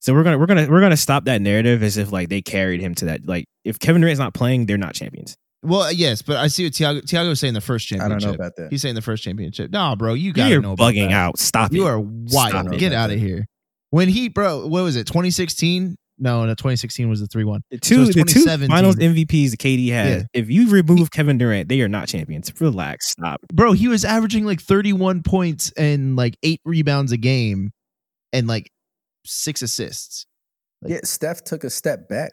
So we're gonna we're gonna we're gonna stop that narrative as if like they carried him to that. Like if Kevin Durant's not playing, they're not champions. Well, uh, yes, but I see what Tiago Tiago was saying the first championship. I championship. don't know about that. He's saying the first championship. Nah, bro, you got You're know about bugging that. out. Stop You it. are Stop wild. Get out of here. When he, bro, what was it? 2016? No, no, 2016 was the three one. The two, it's the two finals MVPs that KD has. Yeah. If you remove Kevin Durant, they are not champions. Relax. Stop. Bro, he was averaging like 31 points and like eight rebounds a game, and like six assists. Like- yeah, Steph took a step back.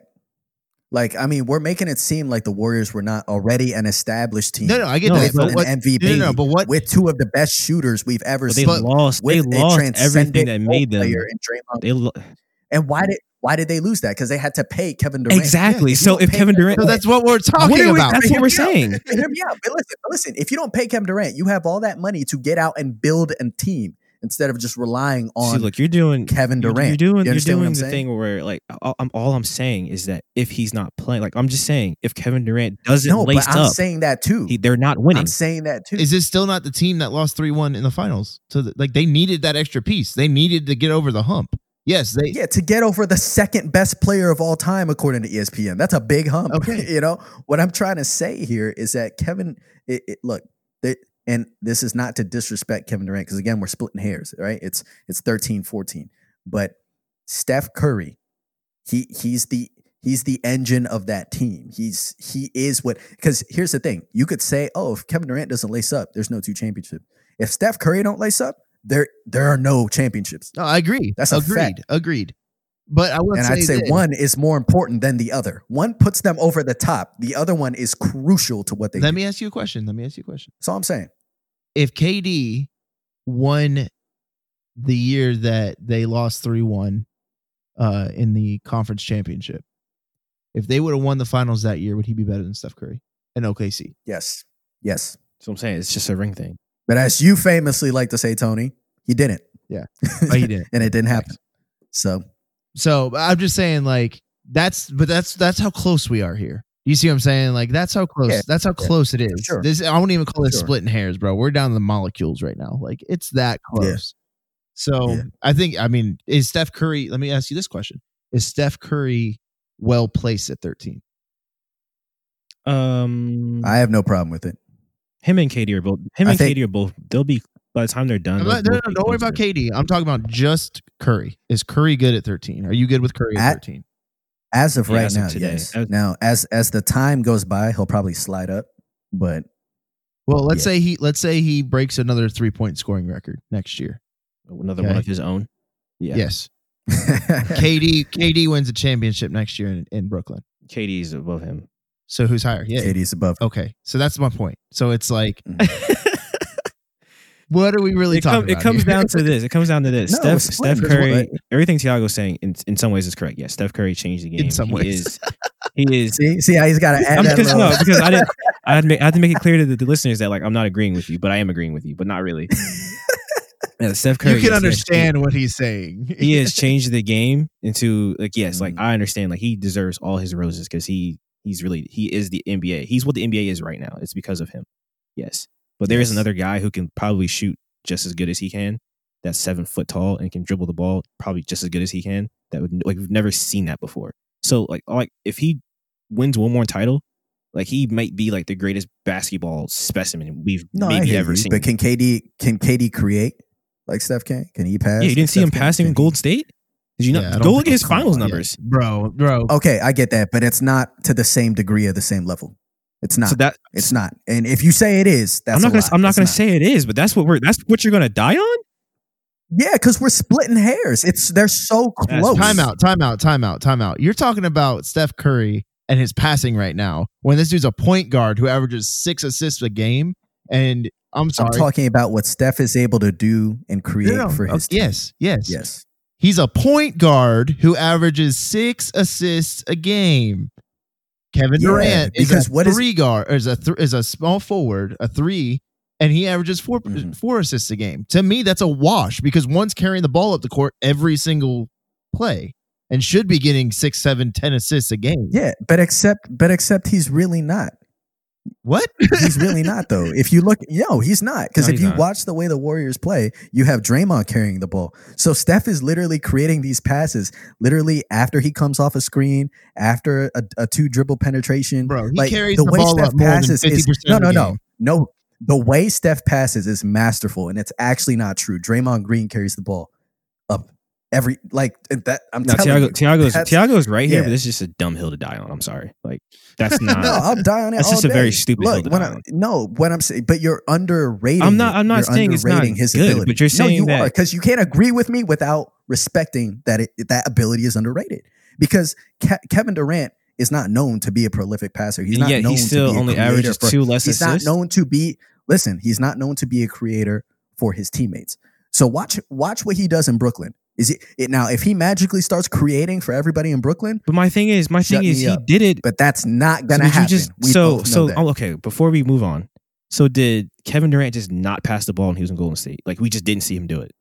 Like, I mean, we're making it seem like the Warriors were not already an established team. No, no, I get No, that. with But an what, MVP, no, no, no, but what? with two of the best shooters we've ever But seen. But lost. They with a lost everything that made them. player in Draymond. They lo- And why did why did they lose that? Because they had to pay Kevin Durant. exactly. Yeah, so if Kevin Durant, No, that's what we're talking What we- about. that's what we're saying. Hear me out. But listen, but listen, if you don't pay Kevin Durant, you have all that money to get out and build a team. instead of just relying See, on look, you're doing Kevin you're- Durant. You're doing You you're doing the saying? thing where like all I'm, all I'm saying is that if he's not playing, like I'm just saying, if Kevin Durant doesn't no, lace but I'm up, saying that too. he, they're not winning. I'm saying that too. Is this still not the team that lost three one in the finals? So the, like they needed that extra piece. They needed to get over the hump. Yes, they. yeah, to get over the second best player of all time, according to ESPN. That's a big hump. Okay. you know, what I'm trying to say here is that Kevin, it, it, look, they, and this is not to disrespect Kevin Durant, because again, we're splitting hairs, right? It's it's 13, 14. But Steph Curry, he he's the he's the engine of that team. He's he is what because here's the thing. You could say, oh, if Kevin Durant doesn't lace up, there's no two championship. If Steph Curry don't lace up, there there are no championships. No, I agree. That's a agreed. fact. Agreed. But I would And say, I'd say this. one is more important than the other. One puts them over the top. The other one is crucial to what they Let do. me ask you a question. Let me ask you a question. That's all I'm saying. If KD won the year that they lost three one uh, in the conference championship, if they would have won the finals that year, would he be better than Steph Curry and OKC? Yes. Yes. So I'm saying. It's just a ring thing. But as you famously like to say, Tony, he didn't. Yeah. Oh, he didn't. and it didn't happen. So So I'm just saying, like that's, but that's that's how close we are here. You see what I'm saying? Like that's how close. Yeah, that's how yeah, close it is. sure. This I won't even call it Sure. splitting hairs, bro. We're down to the molecules right now. Like it's that Yeah. close. So Yeah. I think I mean is Steph Curry. Let me ask you this question: Is Steph Curry well placed at 13? Um, I have no problem with it. Him and KD are both. Him I and think- KD are both. They'll be by the time they're done. I'm they'll not- no, no, don't worry about KD. I'm talking about just Curry. Is Curry good at 13? Are you good with Curry at, At- 13? As of Yeah, right as of now, today. yes. As- now, as as the time goes by, he'll probably slide up. But Well, let's Yeah. say he let's say he breaks another three point scoring record next year. Another Okay. one of his own. Yeah, Yes, KD KD wins a championship next year in, in Brooklyn. KD's above him. So who's higher? Yeah. KD's above. Okay, so that's my point. So it's like, Mhm. what are we really it, talking come- it comes here? down to this. It comes down to this. No, Steph. Steph There's one- Curry. Everything Tiago's saying in, in some ways is correct. Yes, Steph Curry changed the game. In some He ways. is. He is. See, see how he's got to add I'm that because, no, because I didn't. I had, to make, I had to make it clear to the, the listeners that like I'm not agreeing with you, but I am agreeing with you, but not really. Yeah, Steph Curry. you can yes, yes, understand what he's saying. he has changed the game into like yes, like Mhm. I understand like he deserves all his roses because he he's really he is the NBA. He's what the NBA is right now. It's because of him. Yes, but there is Yes. another guy who can probably shoot just as good as he can. That's seven foot tall and can dribble the ball probably just as good as he can. That would like we've never seen that before. So like like if he wins one more title, like he might be like the greatest basketball specimen we've no, maybe ever you, seen. But can KD can KD create like Steph can? Can he pass? yeah, you didn't see him Steph can? passing in Golden State. Did you Yeah, I not don't go look at his finals on, yeah. numbers? bro, bro. Okay, I get that, but it's not to the same degree or the same level. It's not. So that it's not. And if you say it is, that's I'm not a gonna lie. I'm not gonna say it is, but that's what we're that's what you're gonna die on. Yeah, because we're splitting hairs. It's they're so close. Time out, time out, time out, time out. You're talking about Steph Curry and his passing right now when this dude's a point guard who averages six assists a game. And I'm sorry, I'm talking about what Steph is able to do and create No, no, for no. his team. yes, yes, Yes. He's a point guard who averages six assists a game. Kevin Yeah, Durant is a what is- three guard, is a th- is a small forward, a three, and he averages 4 Mhm. four assists a game. To me, that's a wash because one's carrying the ball up the court every single play and should be getting six, seven, ten assists a game. Yeah, but except but except he's really not. What? He's really not though. If you look, no, he's not. Because No, if you not. watch the way the Warriors play, you have Draymond carrying the ball. So Steph is literally creating these passes, literally after he comes off a screen, after a, a two dribble penetration. Bro, he like carries the the way ball Steph up more than passes 50% is no, no, no, no. The way Steph passes is masterful, and it's actually not true. Draymond Green carries the ball up every like that. I'm No, telling Tiago, you, Tiago's Tiago's right here, yeah. but this is just a dumb hill to die on. I'm sorry, like that's not. No, I'll die on it. That's just a very day. stupid hill to die I, on. no, what I'm saying, but you're underrating. I'm not- I'm not saying it's not his good, ability. but you're saying no, you that- are because you can't agree with me without respecting that it, that ability is underrated. Because Ke- Kevin Durant is not known to be a prolific passer. He's not known he to still be only averages for- two less He's assists. not known to be. Listen, he's not known to be a creator for his teammates. So watch watch what he does in Brooklyn. Is it, it now? If he magically starts creating for everybody in Brooklyn, but my thing is, my thing is, he up. did it. but that's not gonna you happen. just so so oh, okay. Before we move on, so did Kevin Durant just not pass the ball when he was in Golden State? Like we just didn't see him do it.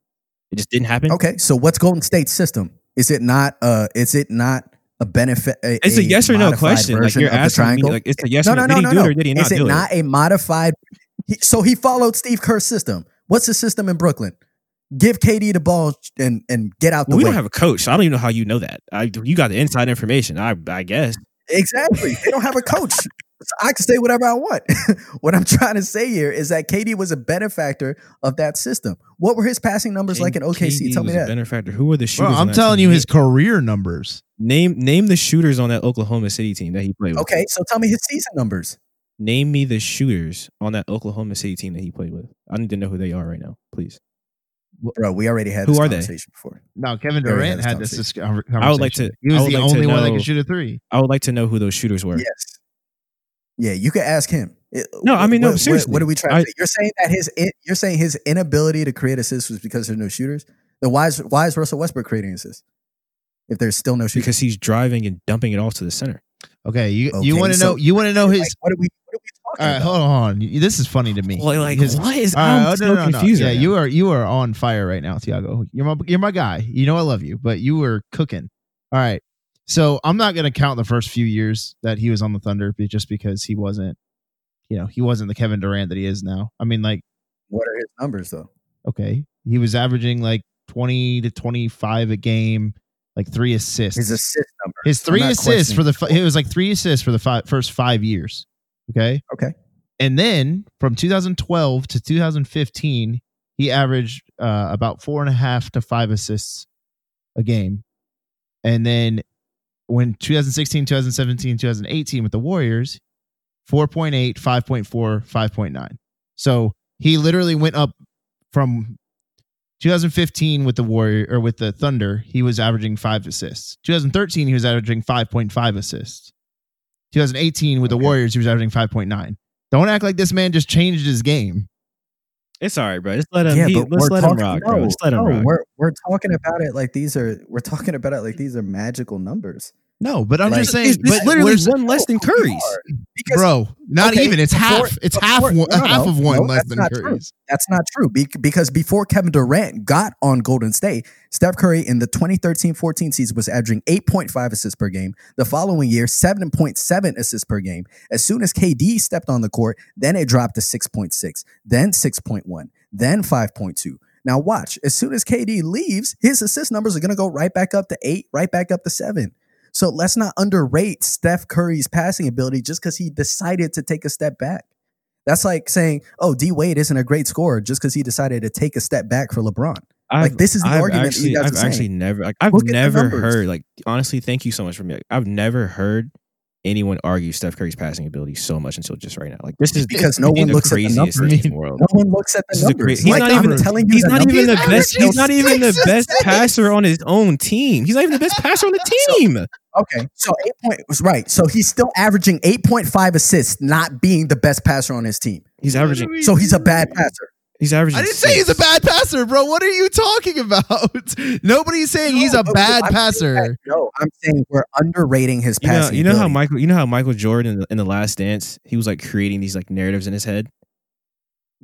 It just didn't happen. Okay, so what's Golden State's system? Is it not? Uh, is it not a benefit? A, It's a yes or no question. Like you're asking me, like it's a yes no, or no, no. no, Did no, he do no. it or did he not Is it do not a modified? He, so he followed Steve Kerr's system. What's the system in Brooklyn? Give KD the ball and and get out the Well, we way. don't have a coach, so I don't even know how you know that. I, you got the inside information. I, I guess. Exactly. They don't have a coach. So I can say whatever I want. what I'm trying to say here is that KD was a benefactor of that system. What were his passing numbers like in OKC? KD Tell me was a that. Benefactor. Who were the shooters? Bro, I'm that telling team? you his career numbers. name name the shooters on that Oklahoma City team that he played with. Okay, so tell me his season numbers. Name me the shooters on that Oklahoma City team that he played with. I need to know who they are right now, please. Bro, we already had Who this are they? conversation before. No, Kevin Durant had had this this conversation. I would like to- He was the like to only one that know- could shoot a three. I would like to know who those shooters were. Yes. Yeah, you could ask him. It- No, I mean, no, what, what- seriously. What, are we trying I- to? You're saying that his you're saying his inability to create assists was because there's no shooters. Then why is why is Russell Westbrook creating assists if there's still no shooters? Because he's driving and dumping it off to the center. Okay, you Okay, you want to so- know you want to know his. Like, what are we what are we talking all right, about? hold on. This is funny to me. Well, like, His- what is? All I'm right, oh, so no, no, no. confused. Yeah, right you now. are you are on fire right now, Tiago. You're my you're my guy. You know I love you, but you were cooking. All right, so I'm not gonna count the first few years that he was on the Thunder, just because he wasn't, you know, he wasn't the Kevin Durant that he is now. I mean, like, What are his numbers though? okay, he was averaging like 20 to 25 a game, like three assists. His assist number. His three assists for the it was like three assists for the fi- first five years. Okay. Okay. And then from 2012 to 2015, he averaged uh, about four and a half to five assists a game. And then when 2016, 2017, 2018 with the Warriors, 4.8, 5.4, 5.9. So he literally went up from 2015 with the Warrior or with the Thunder, he was averaging five assists. 2013, he was averaging 5.5 assists. 2018 with the Warriors, he was averaging 5.9. Don't act like this man just changed his game. It's all right, bro. Just let him. yeah, he- but let's we're him talking, rock, no, bro. Just let him no, rock. We're we're talking about it like these are we're talking about it like these are magical numbers. No, but I'm Like, just saying, It's, but literally one less than Curry's. Because bro, not okay, even. It's before- half. It's half one, no, half of one no, less than not true. Curry's. That's not true Be- because before Kevin Durant got on Golden State, Steph Curry in the 2013-14 season was averaging 8.5 assists per game. The following year, 7.7 assists per game. As soon as KD stepped on the court, then it dropped to 6.6, then 6.1, then 5.2. Now watch, as soon as KD leaves, his assist numbers are going to go right back up to 8, right back up to 7. So let's not underrate Steph Curry's passing ability just because he decided to take a step back. That's like saying, "Oh, D Wade isn't a great scorer just because he decided to take a step back for LeBron." I've, this is the I've argument that you Actually, guys I've are saying. actually never. Like, I've Look never heard. Like, honestly, thank you so much for me. I've never heard anyone argue Steph Curry's passing ability so much until just right now. Like, this is Because no this is one looks at the craziest numbers. in the world. No one looks at the This numbers. great- he's Like, not I'm even- telling you, He's the not even the best. He's not even the best passer on his own team. He's not even the best passer on the team. Okay, so eight point was right. So he's still averaging eight point five assists, not being the best passer on his team. He's averaging. So he's a bad passer. He's averaging. I didn't say he's a bad passer, bro. What are you talking about? Nobody's saying he's a no, bad I'm passer. No, I'm saying we're underrating his You know, passing. you know how. Michael. You know how Michael Jordan in the, in the Last Dance, he was like creating these like narratives in his head.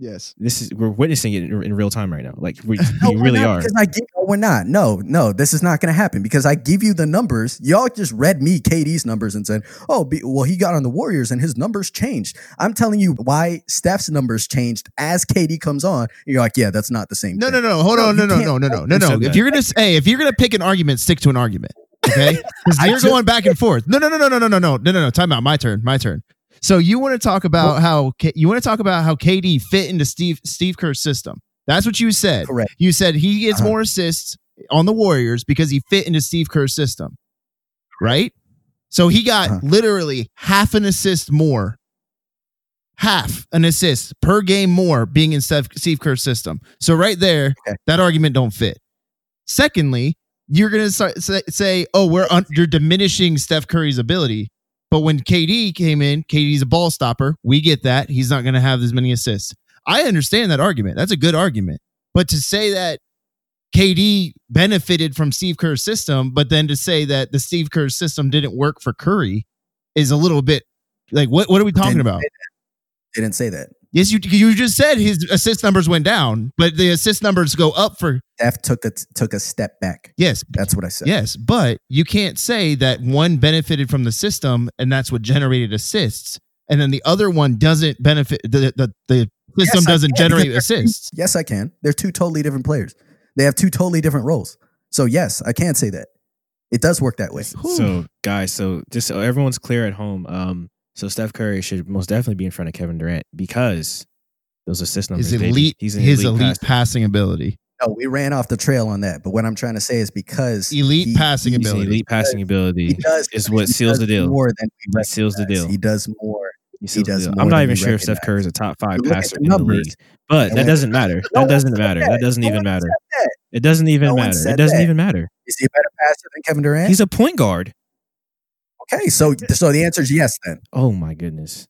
Yes. This is we're witnessing it in, in real time right now. Like we, No, we really are. Because I give, no, we're not. No, no, this is not going to happen because I give you the numbers. Y'all just read me KD's numbers and said, "Oh, be, well, he got on the Warriors and his numbers changed." I'm telling you why Steph's numbers changed as KD comes on. You're like, "Yeah, that's not the same." No, thing. no, no. No. Hold No, on. No, no, no, no, no, no, no. If you're gonna say, if you're gonna pick an argument, stick to an argument. Okay? You're just- going back and forth. No, no, no, no, no, no, no, no, no, no, no. Time out. My turn. My turn. So you want to talk about how you want to talk about how KD fit into Steve Steve Kerr's system. That's what you said. Correct. You said he gets Uh-huh. more assists on the Warriors because he fit into Steve Kerr's system. Right? So he got Uh-huh. literally half an assist more. Half an assist per game more being in Steph, Steve Kerr's system. So right there, Okay. that argument don't fit. Secondly, you're gonna say, say, "Oh, we're un- you're diminishing Steph Curry's ability." But when KD came in, KD's a ball stopper. We get that he's not gonna have as many assists. I understand that argument. That's a good argument. But to say that KD benefited from Steve Kerr's system, but then to say that the Steve Kerr system didn't work for Curry is a little bit like what? What are we talking about? They didn't say that. Yes, you you just said his assist numbers went down, but the assist numbers go up for Steph took a took a step back. yes, That's what I said. yes, but you can't say that one benefited from the system and that's what generated assists, and then the other one doesn't benefit. The the, the system Yes, doesn't generate because they're two- assists. Yes, I can. They're two totally different players. They have two totally different roles. So yes, I can't say that. It does work that way. So, guys, so just so everyone's clear at home, um, so Steph Curry should most definitely be in front of Kevin Durant because those assist numbers. His elite, He's an his elite, elite passing ability, No, we ran off the trail on that. But what I'm trying to say is because elite he- passing He's ability. elite passing ability, he ability. does is what he seals does the deal. More than we That seals the deal. He does more. He seals the does more I'm not even we sure if Steph. Curry is a top five You passer the in the league, but that doesn't matter. That doesn't matter. that. That doesn't even matter. It doesn't even matter. It doesn't even matter. Is he a better passer than Kevin Durant? He's a point guard. Okay, so so the answer is yes. Then Oh my goodness.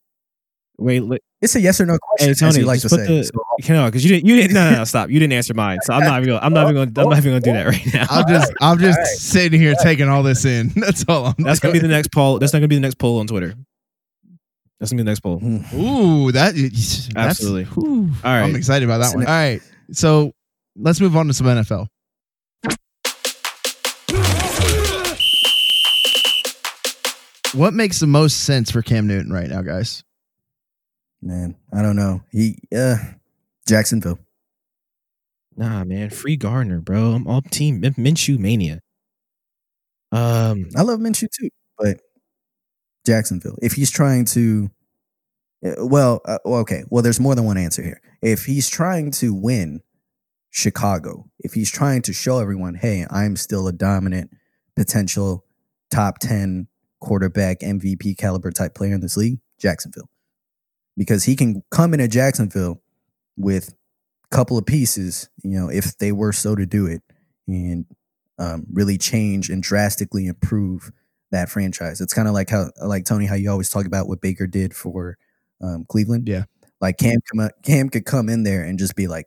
Wait, look, it's a yes or no question. hey as Tony, you like to put say. the So, you know because you didn't you didn't no, no no stop you didn't answer mine so I'm not even gonna, I'm not even going I'm not even going to do that right now. I'm just I'm just All right. sitting here taking all this in. That's all. I'm That's gonna be the next poll. That's not gonna be the next poll on Twitter. That's gonna be the next poll. hmm. Ooh, that Absolutely. whew. All right. I'm excited about that Listen one. All right, so let's move on to some NFL. What makes the most sense for Cam Newton right now, guys? man, I don't know. He uh Jacksonville. Nah, man, free Gardner, bro. I'm all team Min- Minshew mania. Um, I love Minshew too, but Jacksonville. If he's trying to, uh, well, uh, well, okay. Well, there's more than one answer here. If he's trying to win Chicago, if he's trying to show everyone, hey, I'm still a dominant potential top ten quarterback MVP caliber type player in this league, Jacksonville, because he can come into Jacksonville with a couple of pieces, you know, if they were so to do it, and um, really change and drastically improve that franchise. It's kind of like how, like Tony, how you always talk about what Baker did for um, Cleveland. Yeah. like Cam, come Cam could come in there and just be like,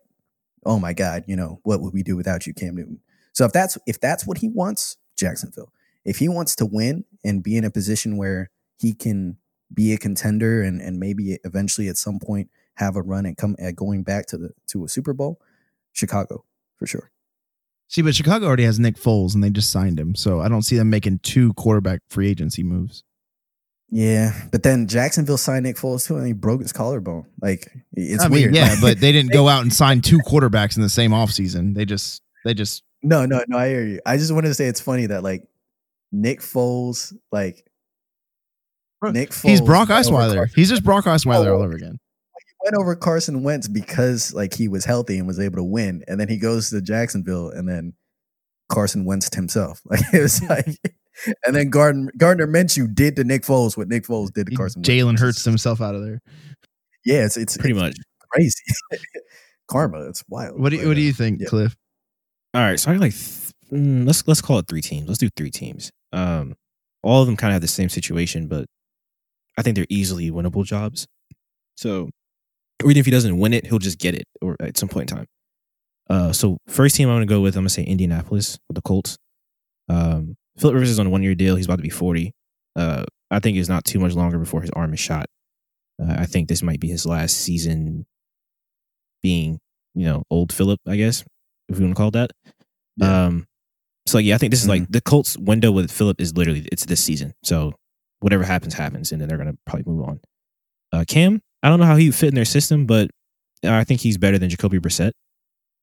"Oh my God, you know what would we do without you, Cam Newton?" So if that's if that's what he wants, Jacksonville. If he wants to win and be in a position where he can be a contender and and maybe eventually at some point have a run and come at going back to the to a Super Bowl, Chicago for sure. See, but Chicago already has Nick Foles, and they just signed him, so I don't see them making two quarterback free agency moves. Yeah, but then Jacksonville signed Nick Foles too, and he broke his collarbone. Like it's I mean, weird. yeah, but they didn't go out and sign two quarterbacks in the same offseason. They just they just no, no, no. I hear you. I just wanted to say it's funny that like Nick Foles, like Bro, Nick Foles, he's Brock went Osweiler. He's just Brock Osweiler Oh. all over again. He went over Carson Wentz because like he was healthy and was able to win, and then he goes to Jacksonville, and then Carson Wentz himself. Like it was like, and then Gardner Gardner Minshew did to Nick Foles what Nick Foles did to Carson. Wentz. Jalen Hurts himself out of there. Yeah, it's it's pretty it's much. crazy. Karma, it's wild. What do you, what do uh, you think, yeah. Cliff? All right, so I got like th- mm, let's let's call it three teams. Let's do three teams. Um, all of them kind of have the same situation, but I think they're easily winnable jobs. So, or even if he doesn't win it, he'll just get it or at some point in time. Uh, so first team I'm going to go with, I'm going to say Indianapolis with the Colts. Um, Philip Rivers is on a one year deal. He's about to be 40. Uh, I think it's not too much longer before his arm is shot. Uh, I think this might be his last season being, you know, old Philip, I guess, if you want to call it that. Yeah. Um, so yeah, I think this is like the Colts window with Philip is literally it's this season. So whatever happens, happens, and then they're gonna probably move on. Uh, Cam, I don't know how he would fit in their system, but I think he's better than Jacoby Brissett.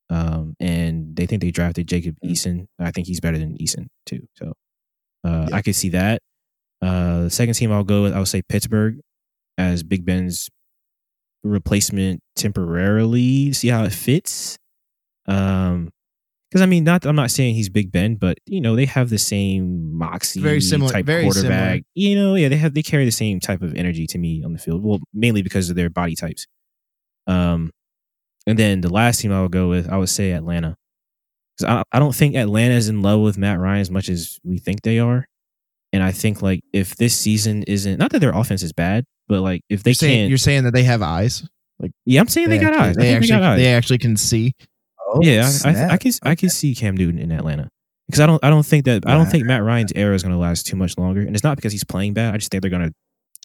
Um, and they think they drafted Jacob Mm. Eason. I think he's better than Eason too. So uh, Yeah. I could see that. Uh, the second team I'll go with, I would say Pittsburgh as Big Ben's replacement temporarily. See how it fits. Um, because I mean, not I'm not saying he's Big Ben, but you know they have the same moxie, Very similar- type very quarterback. You know, yeah, they have they carry the same type of energy to me on the field. Well, mainly because of their body types. Um, and then the last team I would go with, I would say Atlanta, because I I don't think Atlanta is in love with Matt Ryan as much as we think they are. And I think like if this season isn't not that their offense is bad, but like if they You're saying, can't, you're saying that they have eyes. Like yeah, I'm saying they, got actually, eyes. They actually, they got eyes. they actually can see. Oh, yeah, I, I. I can I can see Cam Newton in Atlanta because I don't I don't think that I don't think Matt Ryan's era is going to last too much longer, and it's not because he's playing bad. I just think they're going to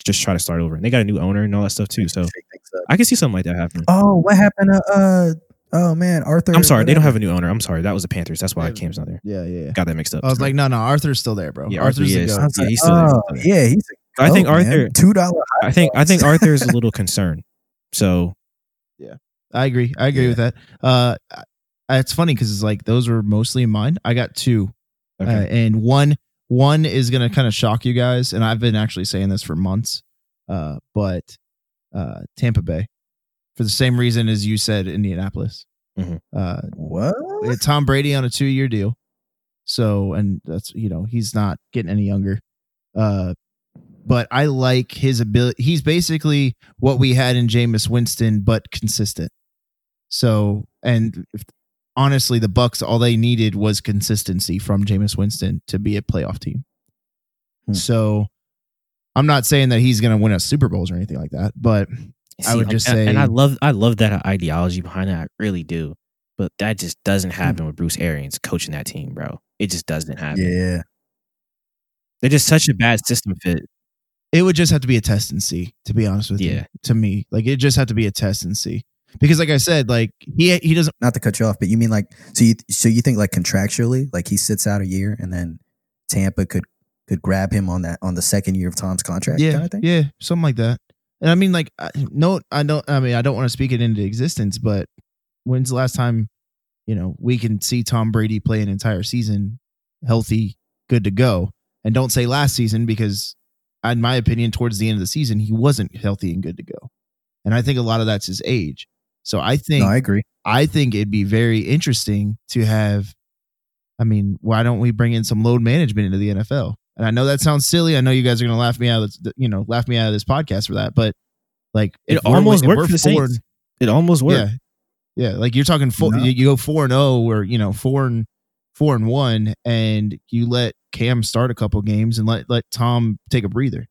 just try to start over. And they got a new owner and all that stuff too. So Shake things up. I can see something like that happening. Oh, what happened to uh? Oh man, Arthur. I'm sorry, they don't have a new owner. I'm sorry, that was the Panthers. That's why Yeah. Cam's not there. Yeah, yeah. yeah. Got that mixed up. I was like, no, no, Arthur's still there, bro. Yeah, Arthur's Arthur the is. goat. I Yeah, he's still there. oh, yeah, he's. A I think goat, man. Arthur. two dollar. I think I think Arthur is a little concerned. So yeah, I agree. I agree Yeah. with that. Uh, I- it's funny because it's like those were mostly mine. I got two, uh, and one one is gonna kind of shock you guys, and I've been actually saying this for months. Uh, but uh, Tampa Bay, for the same reason as you said, Indianapolis. Mhm. Uh, What? Tom Brady on a two year deal, so and that's you know he's not getting any younger. Uh, but I like his ability. He's basically what we had in Jameis Winston, but consistent. So, and if, honestly, the Bucs all they needed was consistency from Jameis Winston to be a playoff team. Hmm. So, I'm not saying that he's going to win us Super Bowls or anything like that, but I would just and, say- and I love I love that ideology behind it. I really do. But that just doesn't Hmm. happen with Bruce Arians coaching that team, bro. It just doesn't happen. Yeah. They're just such a bad system fit. it would just have to be a test and see. To be honest with you, to me, like it just had to be a test and see. Because, like I said, like he he doesn't. Not to cut you off, but you mean like so you so you think like contractually, like he sits out a year and then Tampa could could grab him on that on the second year of Tom's contract yeah, kind of yeah, something like that. And I mean, like, I, no, I don't. I mean, I don't want to speak it into existence, but when's the last time, you know, we can see Tom Brady play an entire season healthy, good to go? And don't say last season because, in my opinion, towards the end of the season, he wasn't healthy and good to go. And I think a lot of that's his age. So I think No, I agree. I think it'd be very interesting to have. I mean, why don't we bring in some load management into the NFL? And I know that sounds silly. I know you guys are going to laugh me out. Of this, you know, laugh me out of this podcast for that. But like, It if we're- almost worked we're for the four Saints. It almost worked. Yeah, yeah. Like you're talking four. No. You, you go four and oh, zero, or you know, four and four and one, and you let Cam start a couple games and let let Tom take a breather.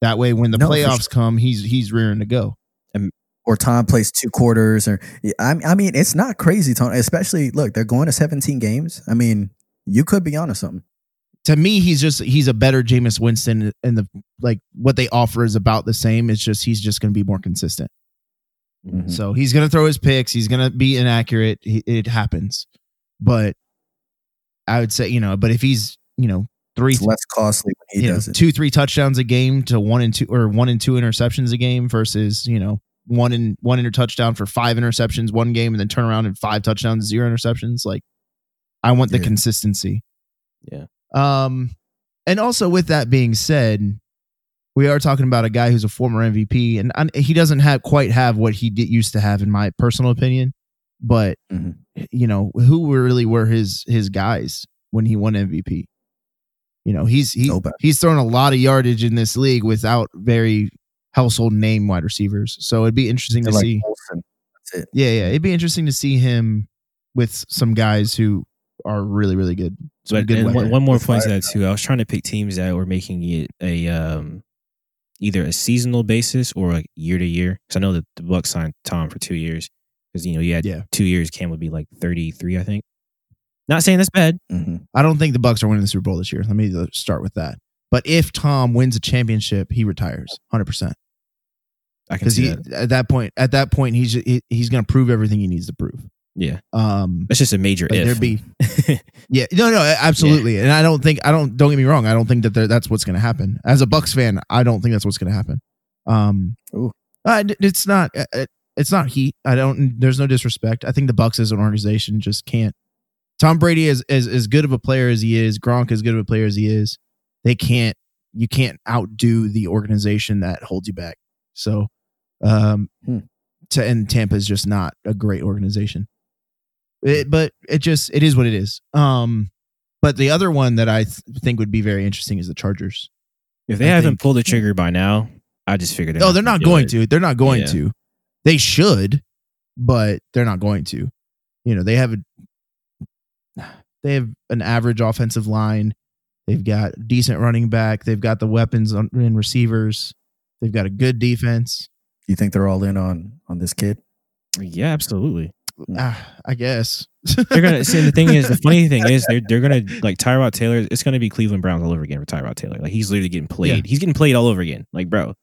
That way, when the No, for playoffs come, he's he's rearing to go. Or Tom plays two quarters, or I, I mean, it's not crazy, Tony. Especially, look, they're going to 17 games. I mean, you could be onto something. to me, he's just he's a better Jameis Winston, and the like what they offer is about the same. It's just he's just going to be more consistent. Mhm. So he's going to throw his picks. He's going to be inaccurate. He, it happens, but I would say you know, but if he's you know three, It's less costly when he you know, it. two three touchdowns a game to one and two or one and two interceptions a game versus you know one in one inter touchdown for five interceptions one game and then turn around and five touchdowns zero interceptions. Like I want the Yeah. consistency. Yeah. Um, and also with that being said, we are talking about a guy who's a former MVP, and and he doesn't have quite have what he did, used to have, in my personal opinion. But Mhm. you know, who really were his his guys when he won MVP? You know, he's he, Nobody. he's thrown a lot of yardage in this league without very household name wide receivers. So it'd be interesting to They're like see. Olsen. That's it. Yeah, yeah, it'd be interesting to see him with some guys who are really, really good. Some But good one, one more point to that too. I was trying to pick teams that were making it a um either a seasonal basis or like year to year. Because I know that the Bucs signed Tom for two years. Because you know you had Yeah. two years. Cam would be like thirty three, I think. Not saying that's bad. Mhm. I don't think the Bucs are winning the Super Bowl this year. Let me uh, start with that. But if Tom wins a championship, he retires 100. percent I can Because see he that. at that point, at that point, he's he, he's going to prove everything he needs to prove. Yeah, Um, that's just a major like if. there be yeah, no, no, absolutely. And I don't think I don't don't get me wrong. I don't think that there, that's what's going to happen. As a Bucs fan, I don't think that's what's going to happen. Um, Ooh. uh, it's not. uh, it- It's not heat. I don't. There's no disrespect. I think the Bucs as an organization just can't. Tom Brady is as as good of a player as he is. Gronk as good of a player as he is. They can't. You can't outdo the organization that holds you back. So, um, Hmm. to and Tampa is just not a great organization. It, but it just it is what it is. Um, but the other one that I th- think would be very interesting is the Chargers. if they I haven't think- pulled the trigger by now, I just figured. No, they're not going to. They're not going Yeah. to. They should, but they're not going to. You know, they have a they have an average offensive line. They've got decent running back. They've got the weapons on, in receivers. They've got a good defense. You think they're all in on on this kid? Yeah, absolutely. ah, I guess. They're gonna see. The thing is, the funny thing is, they're they're gonna like Tyrod Taylor. It's gonna be Cleveland Browns all over again for Tyrod Taylor. Like he's literally getting played. He's getting played all over again. Like bro,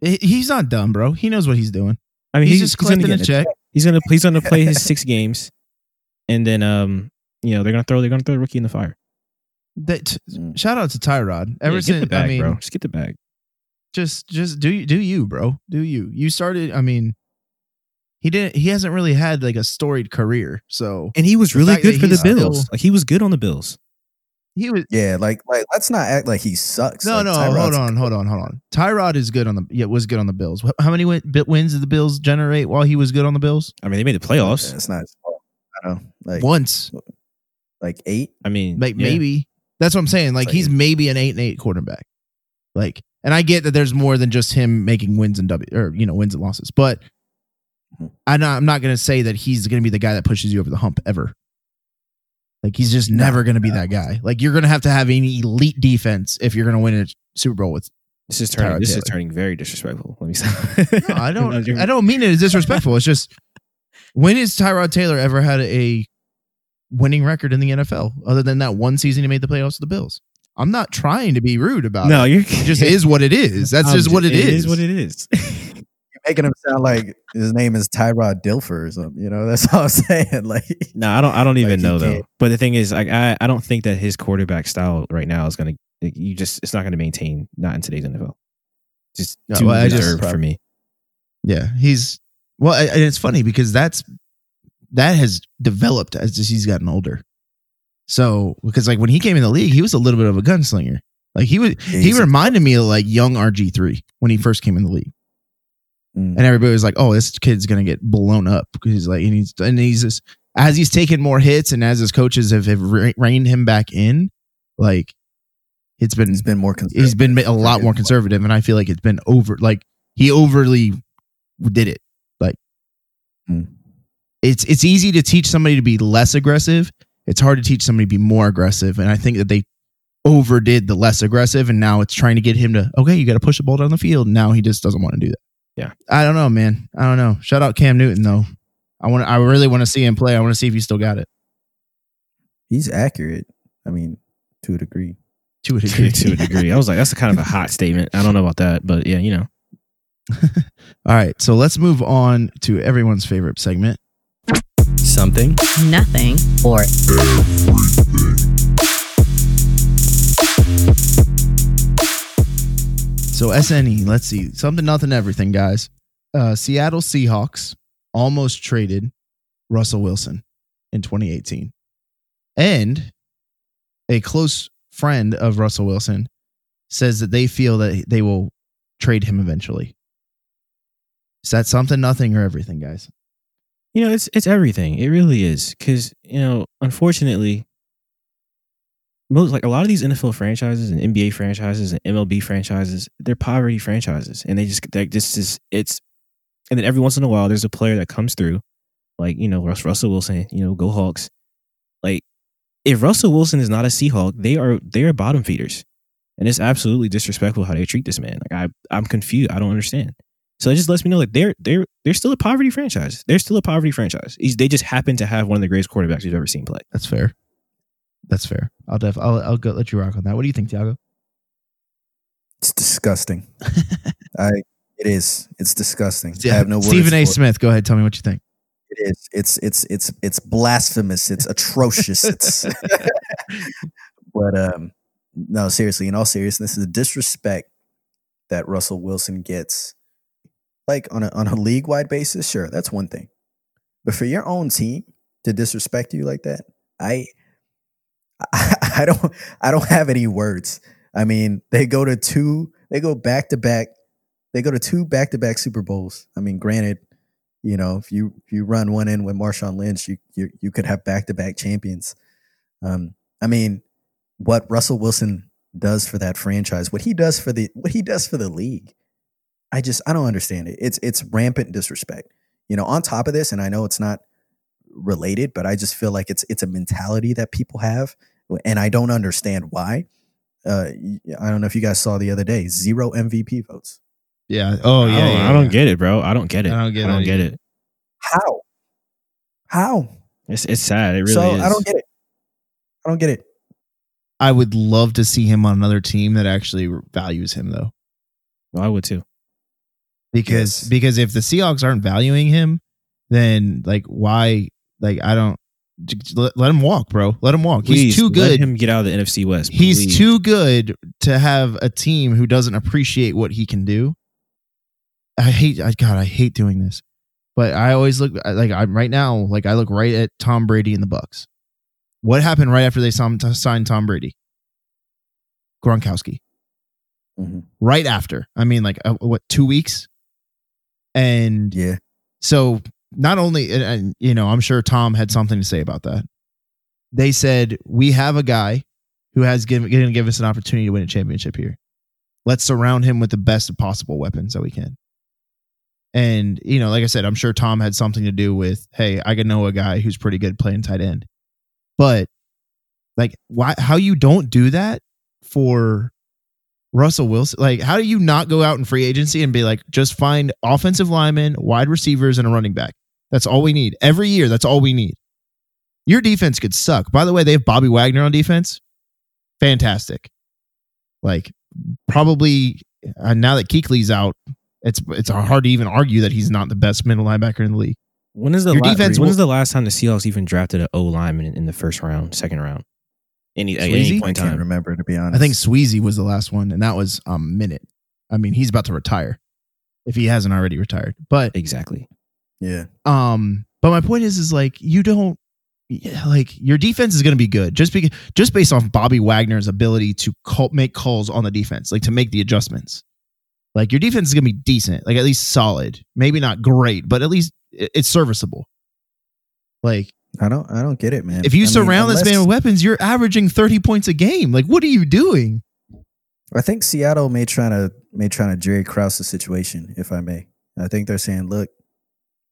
He- He's not dumb, bro. He knows what he's doing. I mean, He's, he's, just he's gonna a get check. He's gonna he's gonna play his six games, and then um, you know they're gonna throw they're gonna throw the rookie in the fire. That Mm. shout out to Tyrod. Ever Yeah, get since the bag, I mean, bro. Just get the bag. Just just do you do you, bro. Do you. You started. I mean, he didn't. He hasn't really had like a storied career. So And he was really good for the Bills. still- like he was good on the Bills. he was. Yeah, like like let's not act like he sucks. No, Like, no, Tyrod's- hold on, hold on, hold on. Tyrod is good on the yeah was good on the Bills. How many win, bit wins did the Bills generate while he was good on the Bills? I mean, they made the playoffs. It's not his fault. I don't know, like Once, like eight. I mean, like yeah. maybe. That's what I'm saying. Like Like- he's maybe an eight and eight quarterback. Like, and I get that there's more than just him making wins and W or you know wins and losses, but. I'm not, I'm not going to say that he's going to be the guy that pushes you over the hump ever. Like he's just No, never going to be that guy. Like you're going to have to have an elite defense if you're going to win a Super Bowl with This is turning. Tyrod This is turning very disrespectful. Let me stop. No, I don't. I don't mean it as disrespectful. It's just when has Tyrod Taylor ever had a winning record in the NFL other than that one season he made the playoffs with the Bills? I'm not trying to be rude about No, it. you're It just is what it is. That's I'm just what it is. It is what it is. You're making him sound like his name is Tyrod Dilfer or something. You know, that's all I'm saying. Like no, I don't. I don't even Like, know though. can't- But the thing is, like, I I don't think that his quarterback style right now is gonna. You just it's not gonna maintain. Not in today's NFL. Just No, too well, I just- reserved for me. Yeah, he's well, and it's funny because that's that has developed as he's gotten older. So because like when he came in the league, he was a little bit of a gunslinger. Like he was, he reminded me of like young RG three when he first came in the league. Mm. and everybody was like, "Oh, this kid's gonna get blown up because he's like, and he's and he's just as he's taken more hits and as his coaches have, have reined him back in, like it's been he's been more conservative. he's been a lot more conservative, and I feel like it's been over like he overly did it. Like Hmm. it's it's easy to teach somebody to be less aggressive. It's hard to teach somebody to be more aggressive, and I think that they overdid the less aggressive, and now it's trying to get him to okay, you got to push the ball down the field. Now he just doesn't want to do that. Yeah. I don't know, man. I don't know. Shout out Cam Newton though. I want. I really want to see him play. I want to see if he still got it. He's accurate. I mean, to a degree. To a degree. to a degree. I was like, that's a kind of a hot statement. I don't know about that, but yeah, you know. All right, so let's move on to everyone's favorite segment. Something Nothing. or So SNE, let's see. Something, nothing, everything, guys. Uh, Seattle Seahawks almost traded Russell Wilson in 2018. And a close friend of Russell Wilson says that they feel that they will trade him eventually. Is that something, nothing, or everything, guys? You know, it's it's everything. It really is. Cause, you know, unfortunately, most like a lot of these NFL franchises and NBA franchises and MLB franchises, they're poverty franchises. And they just like this is it's and then every once in a while there's a player that comes through, like, you know, Russ Russell Wilson, you know, go Hawks. Like, if Russell Wilson is not a Seahawk, they are they are bottom feeders. And it's absolutely disrespectful how they treat this man. Like I I'm confused. I don't understand. So it just lets me know like they're they're they're still a poverty franchise. They're still a poverty franchise. He's, they just happen to have one of the greatest quarterbacks we've ever seen play. That's fair. That's fair. I'll def- I'll, I'll go let you rock on that. What do you think, Tiago? It's disgusting. I it is. It's disgusting. I have no words. Stephen A. for it. Smith, go ahead. Tell me what you think. It is. It's it's it's it's blasphemous. It's atrocious. It's but um no, seriously, in all seriousness, the disrespect that Russell Wilson gets, like on a on a league wide basis, sure, that's one thing. But for your own team to disrespect you like that, I I, I don't I don't have any words. I mean, they go to two, they go back to back, they go to two back to back Super Bowls. I mean, granted, you know, if you if you run one in with Marshawn Lynch, you you you could have back to back champions. Um, I mean, what Russell Wilson does for that franchise, what he does for the what he does for the league, I just I don't understand it. It's it's rampant disrespect. You know, on top of this, and I know it's not related, but I just feel like it's it's a mentality that people have, and I don't understand why. Uh, I don't know if you guys saw the other day, zero MVP votes. Yeah. Oh I don't, I don't get it, bro. I don't get it. I don't get I don't it get it. How? How? It's it's sad. It really so is. I don't get it. I don't get it. I would love to see him on another team that actually values him though. Well, I would too. Because Yes. because if the Seahawks aren't valuing him, then like why like I don't let, let him walk, bro. Let him walk. Please, He's too good. Let him get out of the NFC West. He's too good to have a team who doesn't appreciate what he can do. I hate I God, I hate doing this. But I always look like I'm right now, like I look right at Tom Brady and the Bucs. What happened right after they signed Tom Brady? Gronkowski. Mhm. Right after. I mean, like uh, what, two weeks? And Yeah. so not only and, and you know i'm sure tom had something to say about that. They said we have a guy who has given going to give us an opportunity to win a championship here. Let's surround him with the best possible weapons that we can. And you know like i said i'm sure tom had something to do with hey i can know a guy who's pretty good playing tight end. But like why how you don't do that for Russell Wilson, like, how do you not go out in free agency and be like, just find offensive linemen, wide receivers, and a running back? That's all we need. Every year, that's all we need. Your defense could suck. By the way, they have Bobby Wagner on defense. Fantastic. Like, probably uh, now that Kuechly's out, it's it's hard to even argue that he's not the best middle linebacker in the league. When is the Your la- defense When will- is the last time the Seahawks even drafted an O lineman in, in the first round, second round? Any at any Sweezy? I point in can't remember to be honest. I think Sweezy was the last one, and that was a minute. I mean, he's about to retire if he hasn't already retired. But Exactly. Yeah. Um, but my point is, is like you don't yeah, like your defense is going to be good just because just based off Bobby Wagner's ability to call, make calls on the defense, like to make the adjustments. Like your defense is going to be decent, like at least solid, maybe not great, but at least it's serviceable. Like I don't. I don't get it, man. if you I mean, surround this man with weapons, you're averaging thirty points a game. Like what are you doing? I think Seattle may try to may try to Jerry Krause the situation, if I may. I think they're saying, look,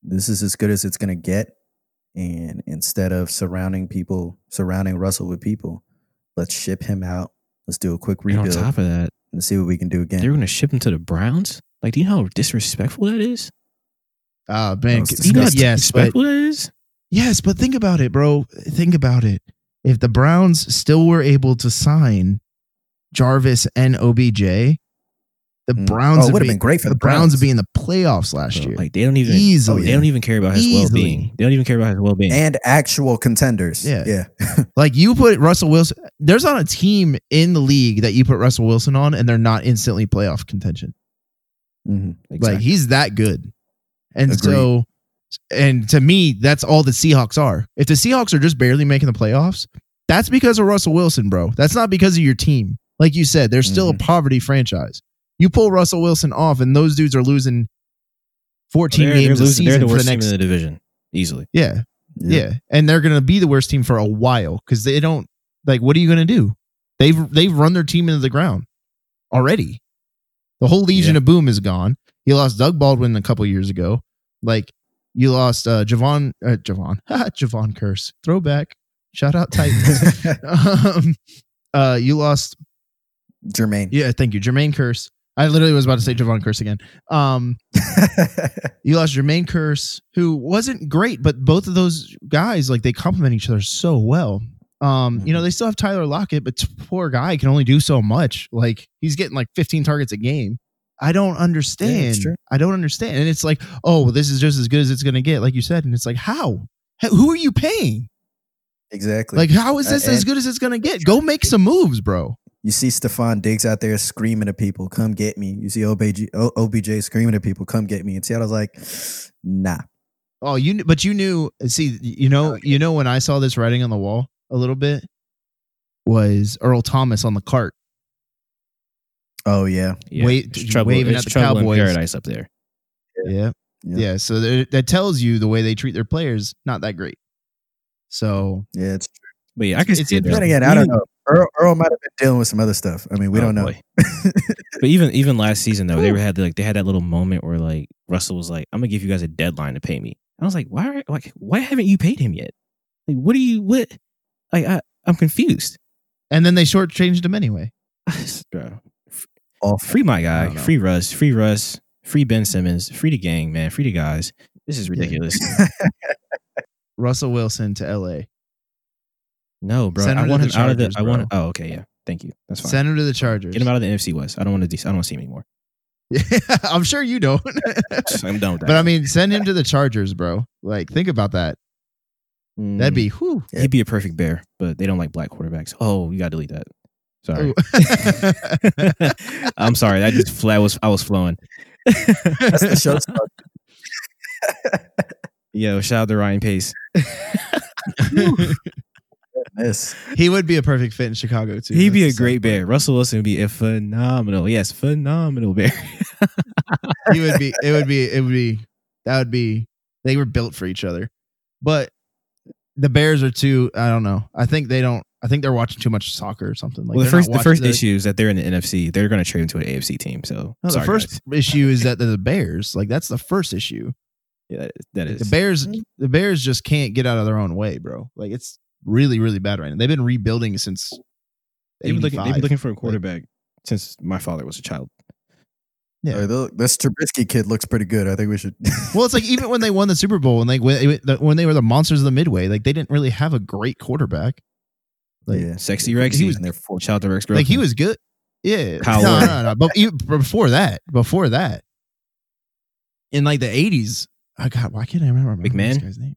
this is as good as it's gonna get. And instead of surrounding people, surrounding Russell with people, let's ship him out. Let's do a quick And on rebuild top of that, and see what we can do again. they're going to ship him to the Browns. Like, do you know how disrespectful that is? Uh man, was Do you know how Disgusting. yes, but disrespectful that is? Yes, but think about it, bro. Think about it. If the Browns still were able to sign Jarvis and OBJ, the Mm. Browns Oh, would would've been great for the Browns would Browns. be in the playoffs last year. Like, they don't even Easily. They don't even care about his well being. They don't even care about his well being. and actual contenders. Yeah. Yeah. like you put Russell Wilson. There's not a team in the league that you put Russell Wilson on and they're not instantly playoff contention. Mhm. Like he's that good. And Agreed. so and to me, that's all the Seahawks are. If the Seahawks are just barely making the playoffs, that's because of Russell Wilson, bro. That's not because of your team. Like you said, they're still a mm-hmm. poverty franchise. You pull Russell Wilson off, and those dudes are losing 14 they're, they're games a losing. season They're the for the worst team in the division, easily. yeah, yeah, And they're going to be the worst team for a while because they don't like. What are you going to do? They've they've run their team into the ground already. The whole Legion Yeah. of Boom is gone. He lost Doug Baldwin a couple years ago. Like you lost uh, Javon uh, Javon Jevon Kearse throwback. Shout out Titans. um, uh, you lost Jermaine. yeah, thank you, Jermaine Kearse. I literally was about to say Jevon Kearse again. Um, you lost Jermaine Kearse, who wasn't great, but both of those guys, like they complement each other so well. Um, you know, they still have Tyler Lockett, but poor guy can only do so much. Like he's getting like 15 targets a game. I don't understand. true. I don't understand. And it's like, oh, well, this is just as good as it's gonna get, like you said. And it's like, how? Who are you paying? exactly. Like, how is Uh, this as good as it's gonna get? Go make some moves, bro. You see Stefon Diggs out there screaming at people, "Come get me!" You see OBJ, OBJ screaming at people, "Come get me!" And Seattle's like, "Nah." Oh, you but you knew. See, you know, you know when I saw this writing on the wall a little bit was Earl Thomas on the cart. Oh yeah, Yeah, Wait- it's trouble, waving it's at the trouble in Cowboys. paradise up there. Yeah, Yeah. yeah. So that, that tells you the way they treat their players not that great. So yeah. It's true. But yeah, I can It's see it. though. then again, I don't know. Earl, Earl might have been dealing with some other stuff. I mean, we Oh, don't know. But even even last season though, they were had like they had that little moment where like Russell was like, "I'm gonna give you guys a deadline to pay me." I was like, "Why? are- Like, why haven't you paid him yet? Like, what are you? What? Like, I, I'm confused." and then they shortchanged him anyway. Bro, Awful. free my guy, free Russ, free Russ, free Ben Simmons, free the gang, man, free the guys. This is ridiculous. Russell Wilson to LA. No, bro. Send I want him out of the. I want. bro. Oh, okay, yeah. Thank you. That's fine. Send him to the Chargers. Get him out of the NFC West. I don't want to. I don't want to see him anymore. Yeah, I'm sure you don't. I'm done with that. but I mean, send him to the Chargers, bro. Like, think about that. Mm, That'd be whew. He'd be a perfect bear, but they don't like black quarterbacks. Oh, you got to delete that. Sorry. I'm sorry. That just flat was. I was flowing. That's the show. Yo, shout out to Ryan Pace. Miss. he would be a perfect fit in Chicago too. He'd be a great bear. Russell Wilson would be a phenomenal. Yes, phenomenal bear. He would be. It would be. It would be. That would be. They were built for each other, but the Bears are too. I don't know. I think they don't. I think they're watching too much soccer or something. Like well, the they're not first the first issue is that they're in the NFC. They're going to trade him to an AFC team. So No, sorry, the first guys. issue is that the Bears. Like that's the first issue. Yeah, that is- that is The Bears, the Bears just can't get out of their own way, bro. Like it's really, really bad right now. They've been rebuilding since. They've been, looking, they've been looking for a quarterback since my father was a child. Yeah. Uh, this Trubisky kid looks pretty good. I think we should. Well, it's like even when they won the Super Bowl and like when when they were the monsters of the Midway, like they didn't really have a great quarterback. Like, yeah. Sexy Rex. He He was was in their fourth. shout out to Rex. like he was good. Yeah, Kyle no, no, no. But even before that, before that, in like the eighties, I got why can't I remember this McMahon? guy's name?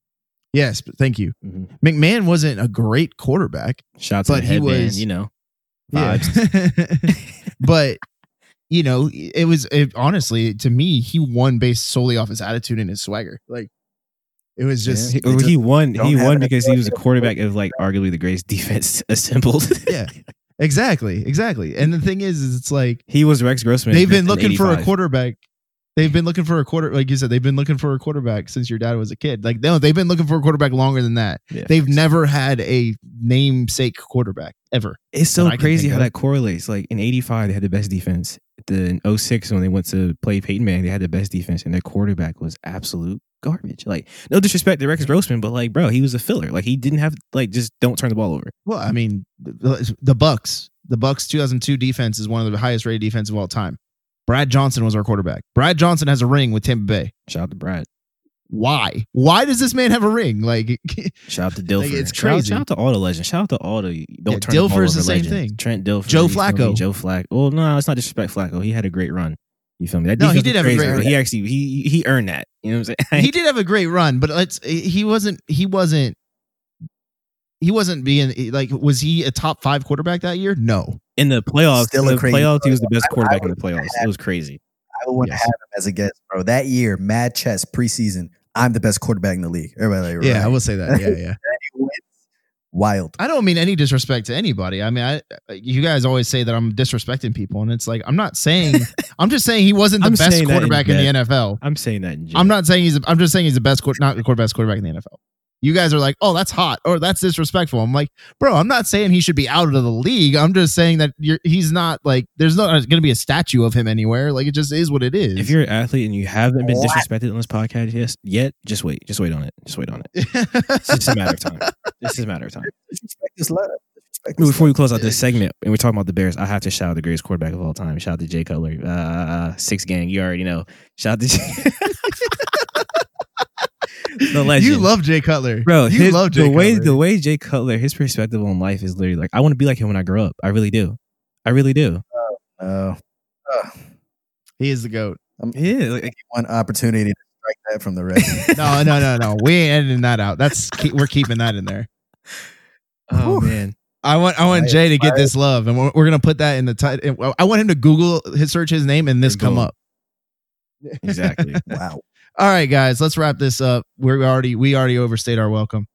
Yes, but thank you. Mhm. McMahon wasn't a great quarterback. Shout out to But he was- you know, Yeah. but you know, it was it, honestly to me, he won based solely off his attitude and his swagger. Like it was just He, they just he won. He won because he was a quarterback of like arguably the greatest defense assembled. yeah, exactly, exactly. And the thing is, is it's like he was Rex Grossman. they've been looking for a quarterback. They've been looking for a quarter, like you said, they've been looking for a quarterback since your dad was a kid. Like no, they've been looking for a quarterback longer than that. Yeah. They've never had a namesake quarterback ever. It's so that I can crazy how of. that correlates. Like in '85, they had the best defense. The in 06, when they went to play Peyton Manning, they had the best defense, and their quarterback was absolute garbage. Like no disrespect to Rex Grossman, but like, bro, he was a filler. Like he didn't have like just don't turn the ball over. Well, I mean, the, the Bucs, the Bucs 2002 defense is one of the highest rated defense of all time. Brad Johnson was our quarterback. Brad Johnson has a ring with Tampa Bay. Shout out to Brad. Why? Why does this man have a ring? Like, Shout out to Dilfer. Like, it's crazy. Shout out to all the legends. Shout out to all the don't Yeah, turn the ball Dilfer's over the same legends. thing. Trent Dilfer, Joe you feel me? Flacco. Joe Flacco. Well, no, it's not disrespect Flacco. He had a great run. You feel me? That No, he did have a crazy, great but run. He actually he he earned that. You know what I'm saying? he did have a great run, but let's he wasn't he wasn't he wasn't being eh, like was he a top five quarterback that year? No. in the playoffs, Still in the crazy playoffs, he was the quarterback. best I- I quarterback in the would playoffs. It was crazy. I would Yes. have him as a guest, bro. That year, Mad Chess preseason, I'm the best quarterback in the league. Everybody, like, Yeah. I will say that. Yeah, yeah. wild. I don't mean any disrespect to anybody. I mean, I you guys always say that I'm disrespecting people, and it's like I'm not saying. I'm just saying he wasn't the I'm best that in quarterback in, the NFL. I'm saying that. In I'm not saying he's. I'm just saying he's the best. Not the best quarterback in the NFL. You guys are like, oh, that's hot, or that's disrespectful. I'm like, bro, I'm not saying he should be out of the league. I'm just saying that you're, he's not like. There's not going to be a statue of him anywhere. Like it just is what it is. If you're an athlete and you haven't been What? disrespected on this podcast yes, yet, just wait. Just wait on it. Just wait on it. It's just a matter of time. It's just a matter of time. Disrespect is love. Disrespect Well, is Before we close out this segment, and we're talking about the Bears, I have to shout out the greatest quarterback of all time. Shout out to Jay Cutler, uh, six gang. You already know. Shout out to Jay. the legend. you love Jay Cutler, bro. You his- love Jay the way Cutler. the way Jay Cutler, his perspective on life is literally like, I want to be like him when I grow up. I really do. I really do. Oh, uh, he is the goat. I'm, Yeah, like, one opportunity to strike that from the record. No, no, no, no. We ain't editing that out. That's keep, we're keeping that in there. oh Whew. man. I want I want Fire, Jay to get this love, and we're, we're gonna put that in the title. I want him to Google his search his name and this come up. Exactly. wow. All right, guys, let's wrap this up. We're already we already overstayed our welcome.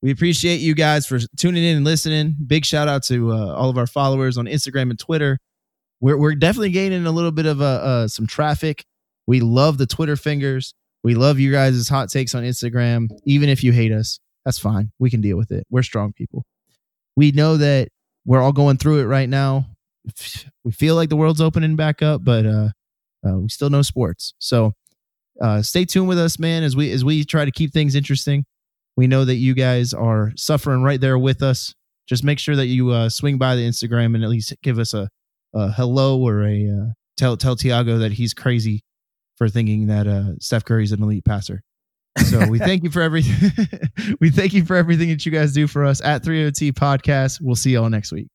We appreciate you guys for tuning in and listening. Big shout out to uh, all of our followers on Instagram and Twitter. We're we're definitely gaining a little bit of uh, uh, some traffic. We love the Twitter fingers. We love you guys' hot takes on Instagram. Even if you hate us, that's fine. We can deal with it. We're strong people. We know that we're all going through it right now. We feel like the world's opening back up, but uh, uh, we still know sports. So uh, stay tuned with us, man, as we as we try to keep things interesting. We know that you guys are suffering right there with us. Just make sure that you uh, swing by the Instagram and at least give us a, a hello or a uh, tell tell Tiago that he's crazy for thinking that uh, Steph Curry's an elite passer. So we thank you for everything. we thank you for everything that you guys do for us at 3OT Podcast. We'll see y'all next week.